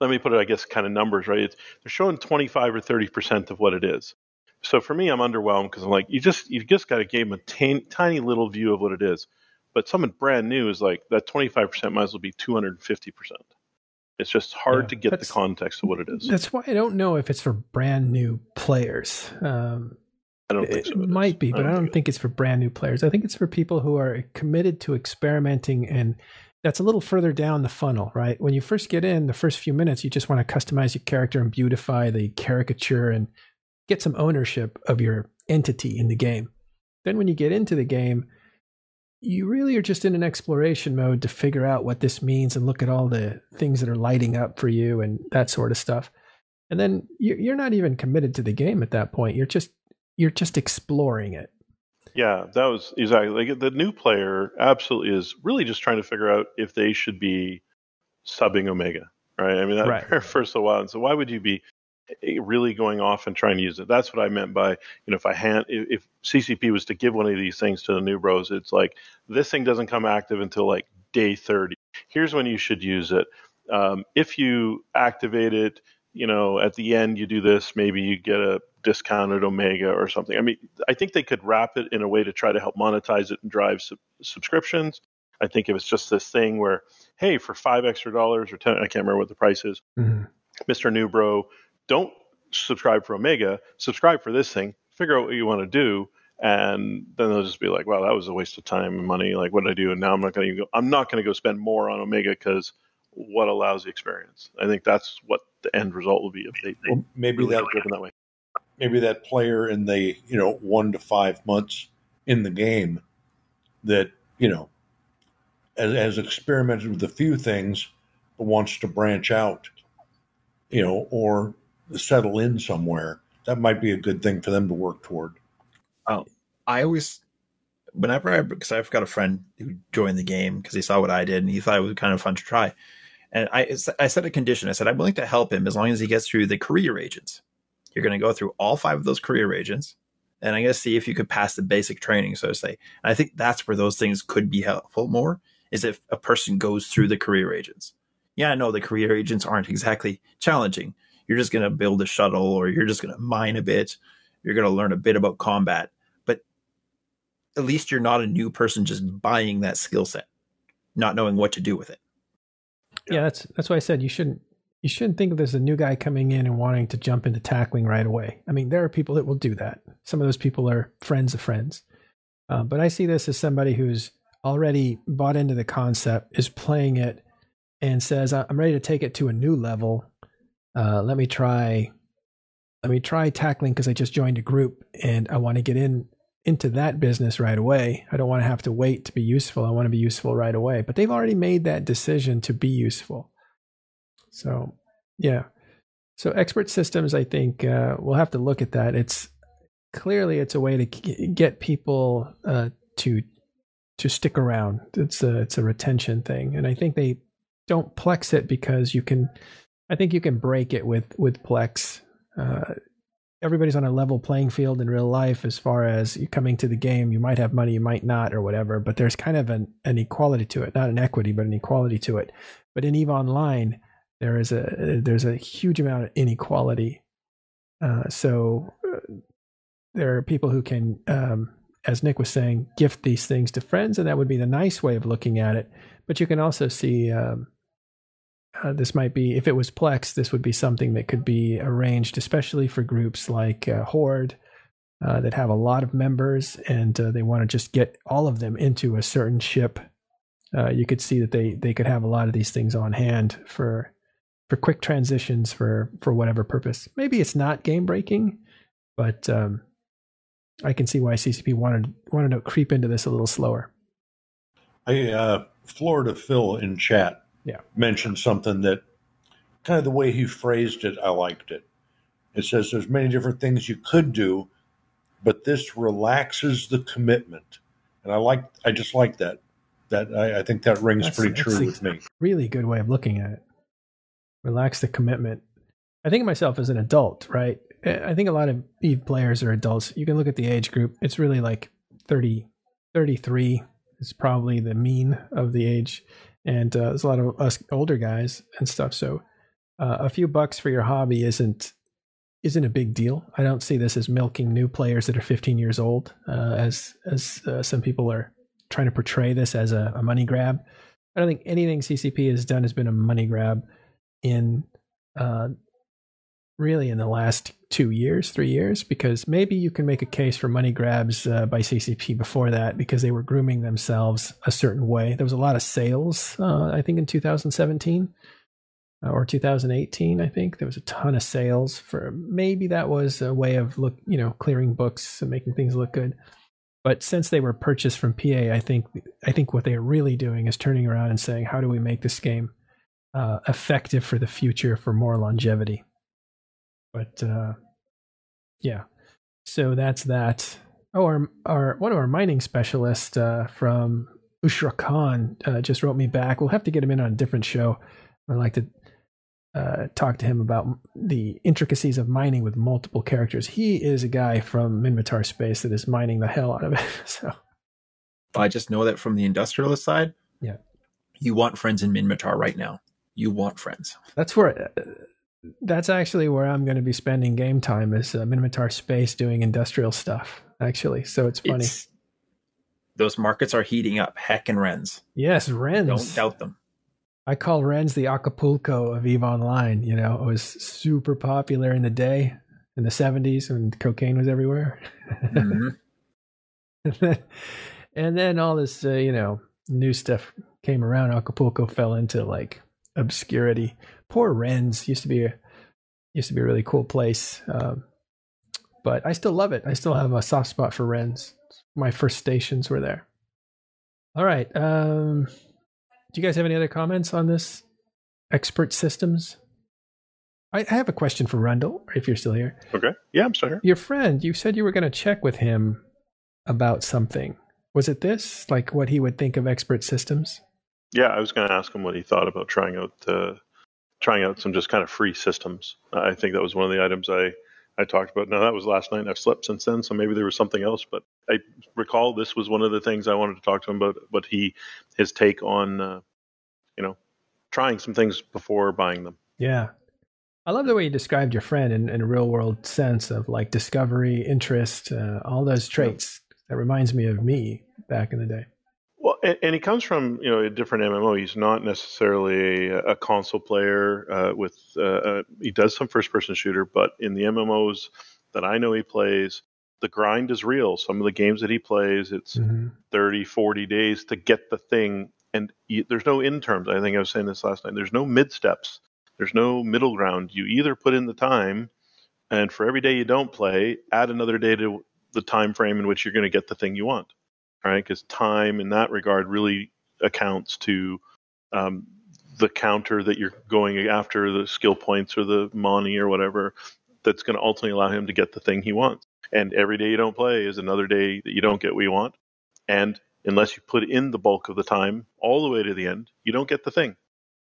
Let me put it, I guess, kind of numbers, right? It's, they're showing 25 or 30 percent of what it is. So for me, I'm underwhelmed because I'm like, you just you just got to give them a t- tiny little view of what it is. But someone brand new is like that 25 percent might as well be 250 percent. It's just hard yeah, to get the context of what it is. That's why I don't know if it's for brand new players. Um, I don't think so. It, it might be, but I don't, I don't think, think it's for brand new players. I think it's for people who are committed to experimenting and that's a little further down the funnel, right? When you first get in, the first few minutes, you just want to customize your character and beautify the caricature and get some ownership of your entity in the game. Then when you get into the game, you really are just in an exploration mode to figure out what this means and look at all the things that are lighting up for you and that sort of stuff. And then you're not even committed to the game at that point. You're just you're just exploring it. Yeah, that was exactly like the new player. Absolutely is really just trying to figure out if they should be subbing Omega, right? I mean, that right. first a while. And so, why would you be really going off and trying to use it. That's what I meant by, you know, if I hand, if CCP was to give one of these things to the new bros, it's like this thing doesn't come active until like day 30. Here's when you should use it. Um, if you activate it, you know, at the end you do this, maybe you get a discounted Omega or something. I mean, I think they could wrap it in a way to try to help monetize it and drive sub- subscriptions. I think if it's just this thing where, hey, for five extra dollars or ten, I can't remember what the price is, mm-hmm. Mr. New Bro don't subscribe for Omega, subscribe for this thing, figure out what you want to do, and then they'll just be like, "Wow, that was a waste of time and money. Like, what did I do?" And now I'm not going to go. I'm not going to go spend more on Omega because what allows the experience. I think that's what the end result will be if they, they well, maybe really that driven that way. Maybe that player in the you know one to five months in the game that you know has, has experimented with a few things but wants to branch out, you know, or settle in somewhere, that might be a good thing for them to work toward. Oh, I always, whenever I, because I've got a friend who joined the game because he saw what I did and he thought it was kind of fun to try. And I, I set a condition. I said, I'm willing to help him as long as he gets through the career agents. You're going to go through all five of those career agents and I'm going to see if you could pass the basic training, so to say. And I think that's where those things could be helpful more is if a person goes through the career agents. Yeah, no, the career agents aren't exactly challenging, you're just going to build a shuttle or you're just going to mine a bit. You're going to learn a bit about combat. But at least you're not a new person just buying that skill set, not knowing what to do with it. Yeah, that's that's why I said you shouldn't you shouldn't think of this as a new guy coming in and wanting to jump into tackling right away. I mean, there are people that will do that. Some of those people are friends of friends. Uh, but I see this as somebody who's already bought into the concept, is playing it, and says, "I'm ready to take it to a new level." Uh, let me try let me try tackling because I just joined a group and I want to get in into that business right away. I don't want to have to wait to be useful. I want to be useful right away. But they've already made that decision to be useful. So, yeah. So expert systems, I think uh, we'll have to look at that. It's clearly it's a way to get people uh, to to stick around. It's a it's a retention thing, and I think they don't plex it because you can I think you can break it with with Plex. Uh, everybody's on a level playing field in real life as far as you coming to the game. You might have money, you might not, or whatever. But there's kind of an, an equality to it, not an equity, but an equality to it. But in Eve Online, there is a there's a huge amount of inequality. Uh, so uh, there are people who can, um, as Nick was saying, gift these things to friends, and that would be the nice way of looking at it. But you can also see. Um, uh, this might be if it was plex this would be something that could be arranged especially for groups like uh, horde uh, that have a lot of members and uh, they want to just get all of them into a certain ship uh, you could see that they they could have a lot of these things on hand for for quick transitions for for whatever purpose. Maybe it's not game breaking, but um, I can see why CCP wanted wanted to creep into this a little slower. I uh, Florida Phil in chat yeah. mentioned something that kind of the way he phrased it, I liked it. It says there's many different things you could do, but this relaxes the commitment, and I like I just like that. That I, I think that rings That's- pretty that's true with me. Really good way of looking at it. Relax the commitment. I think of myself as an adult, right? I think a lot of Eve players are adults. You can look at the age group. It's really like 30, 33 is probably the mean of the age. And uh, there's a lot of us older guys and stuff. So uh, a few bucks for your hobby isn't isn't a big deal. I don't see this as milking new players that are 15 years old, uh, as as uh, some people are trying to portray this as a, a money grab. I don't think anything CCP has done has been a money grab in uh, really in the last two years, three years, because maybe you can make a case for money grabs uh, by CCP before that because they were grooming themselves a certain way. There was a lot of sales, uh, I think, in 2017 uh, or 2018. I think there was a ton of sales for maybe that was a way of look, you know, clearing books and making things look good. But since they were purchased from PA, I think I think what they're really doing is turning around and saying, how do we make this game uh, effective for the future for more longevity? But uh, yeah, so that's that. Oh, our our one of our mining specialists uh, from Ushra'Khan uh, just wrote me back. We'll have to get him in on a different show. I'd like to uh, talk to him about the intricacies of mining with multiple characters. He is a guy from Minmatar Space that is mining the hell out of it. So I just know that from the industrialist side. Yeah. You want friends in Minmatar right now. You want friends. that's where uh, that's actually where I'm going to be spending game time is uh, Minmatar Space doing industrial stuff. Actually, so it's funny. It's- those markets are heating up. Hek and Rens. yes, Rens. Don't doubt them. I call Ren's the Acapulco of Eve Online. You know, it was super popular in the day in the 70s when cocaine was everywhere. Mhm. and, then, and then all this, uh, you know, new stuff came around. Acapulco fell into like obscurity. Poor Ren's used to be a used to be a really cool place, um, but I still love it. I still have a soft spot for Ren's. My first stations were there. All right. Um, do you guys have any other comments on this expert systems? I, I have a question for Rundle, if you're still here. Okay. Yeah, I'm still here. Your friend, you said you were going to check with him about something. Was it this? Like what he would think of expert systems? Yeah, I was going to ask him what he thought about trying out uh, trying out some just kind of free systems. I think that was one of the items I I talked about. Now that was last night, and I've slept since then, so maybe there was something else. But I recall this was one of the things I wanted to talk to him about. but he his take on uh, you know trying some things before buying them. Yeah. I love the way you described your friend in, in a real world sense of like discovery, interest, uh, all those traits. That reminds me of me back in the day. And, and he comes from you know a different MMO. He's not necessarily a, a console player. Uh, with uh, uh, he does some first person shooter, but in the MMOs that I know he plays, the grind is real. Some of the games that he plays, it's Mhm. 30, 40 days to get the thing, and you, there's no in terms. I think I was saying this last night. There's no mid steps. There's no middle ground. You either put in the time, and for every day you don't play, add another day to the time frame in which you're going to get the thing you want right? Because time in that regard really accounts to um, the counter that you're going after, the skill points or the money or whatever, that's going to ultimately allow him to get the thing he wants. And every day you don't play is another day that you don't get what you want. And unless you put in the bulk of the time all the way to the end, you don't get the thing.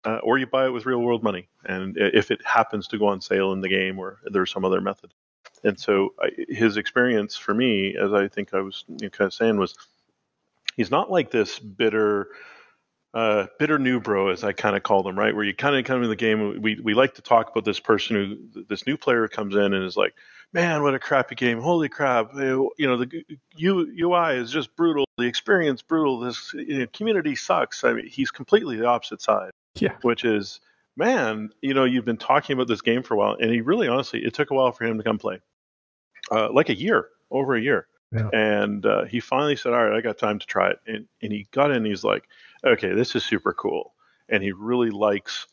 Uh, or you buy it with real world money. And if it happens to go on sale in the game or there's some other method. And so I, his experience for me, as I think I was kind of saying, was he's not like this bitter uh, bitter new bro as i kind of call them right? Where you kind of come in the game we, we like to talk about this person who this new player comes in and is like man what a crappy game. Holy crap. You know the U, ui is just brutal. The experience brutal. This you know, community sucks. I mean he's completely the opposite side. Yeah. which is man you know you've been talking about this game for a while and he really honestly it took a while for him to come play. Uh, like a year over a year Yeah. And uh, he finally said, "All right, I got time to try it." And, and he got in. And he's like, "Okay, this is super cool." And he really likes,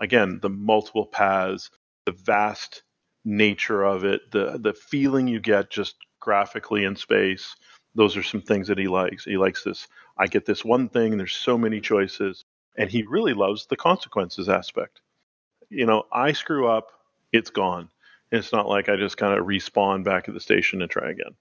again, the multiple paths, the vast nature of it, the the feeling you get just graphically in space. Those are some things that he likes. He likes this. I get this one thing. There's so many choices, and he really loves the consequences aspect. You know, I screw up, it's gone. And It's not like I just kind of respawn back at the station and try again.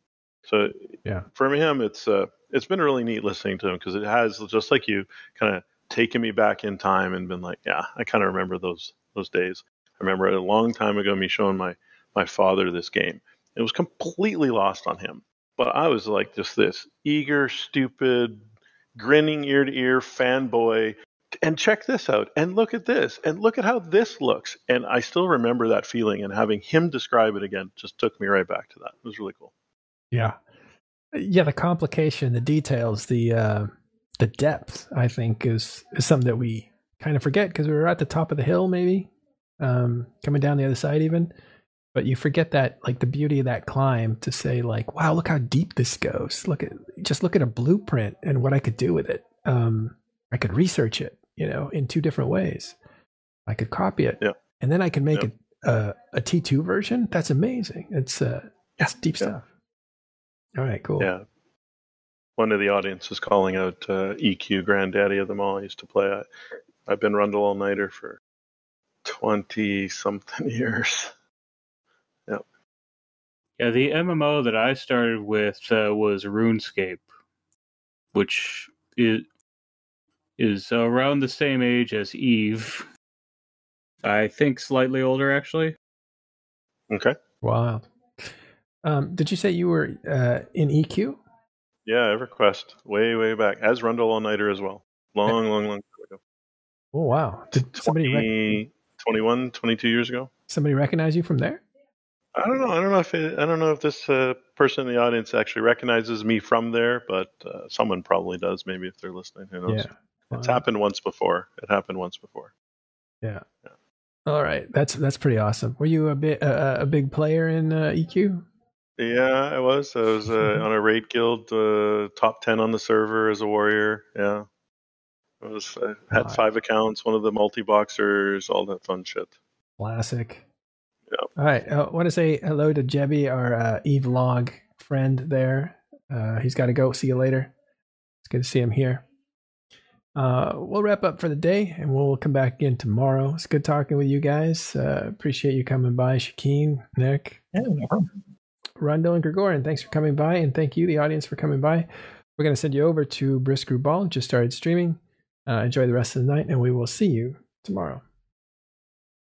So yeah, for him, it's uh, it's been really neat listening to him because it has just like you kind of taken me back in time and been like, yeah, I kind of remember those those days. I remember a long time ago me showing my my father this game. It was completely lost on him, but I was like just this eager, stupid, grinning ear to ear fanboy. And check this out, and look at this, and look at how this looks. And I still remember that feeling, and having him describe it again just took me right back to that. It was really cool. Yeah. Yeah, the complication, the details, the uh the depth, I think is is something that we kind of forget because we were at the top of the hill maybe. Um coming down the other side even. But you forget that like the beauty of that climb to say like, wow, look how deep this goes. Look at just look at a blueprint and what I could do with it. Um I could research it, you know, in two different ways. I could copy it. Yeah. And then I can make yeah. a, a a T2 version. That's amazing. It's uh it's deep yeah. stuff. All right, cool. Yeah. One of the audience is calling out uh, EQ, granddaddy of them all. I used to play. I, I've been Rundle All Nighter for 20 something years. Yep. Yeah, the MMO that I started with uh, was RuneScape, which is is around the same age as Eve. I think slightly older, actually. Okay. Wow. Um, did you say you were uh, in EQ? Yeah, EverQuest, way, way back, as Rundle All Nighter as well. Long, long, long time ago. Oh, wow. Did 20, somebody rec- 21, 22 years ago? Somebody recognize you from there? I don't know. I don't know if it, I don't know if this uh, person in the audience actually recognizes me from there, but uh, someone probably does. Maybe if they're listening, who knows? Yeah. Wow. It's happened once before. It happened once before. Yeah. yeah. All right. That's that's pretty awesome. Were you a bit a big player in uh, EQ? Yeah, I was. I was uh, on a raid guild, uh, top ten on the server as a warrior. Yeah, I was. I had five accounts, one of the multi boxers, all that fun shit. Classic. Yeah. All right. I want to say hello to Jebby, our uh, Eve log friend there. Uh, he's got to go. See you later. It's good to see him here. Uh, we'll wrap up for the day and we'll come back again tomorrow. It's good talking with you guys. Uh, appreciate you coming by, Shakeen, Nick. Yeah, no Rundle and Gregorian, thanks for coming by, and thank you, the audience, for coming by. We're going to send you over to Brisk Brew Ball. Just started streaming. Uh, enjoy the rest of the night, and we will see you tomorrow.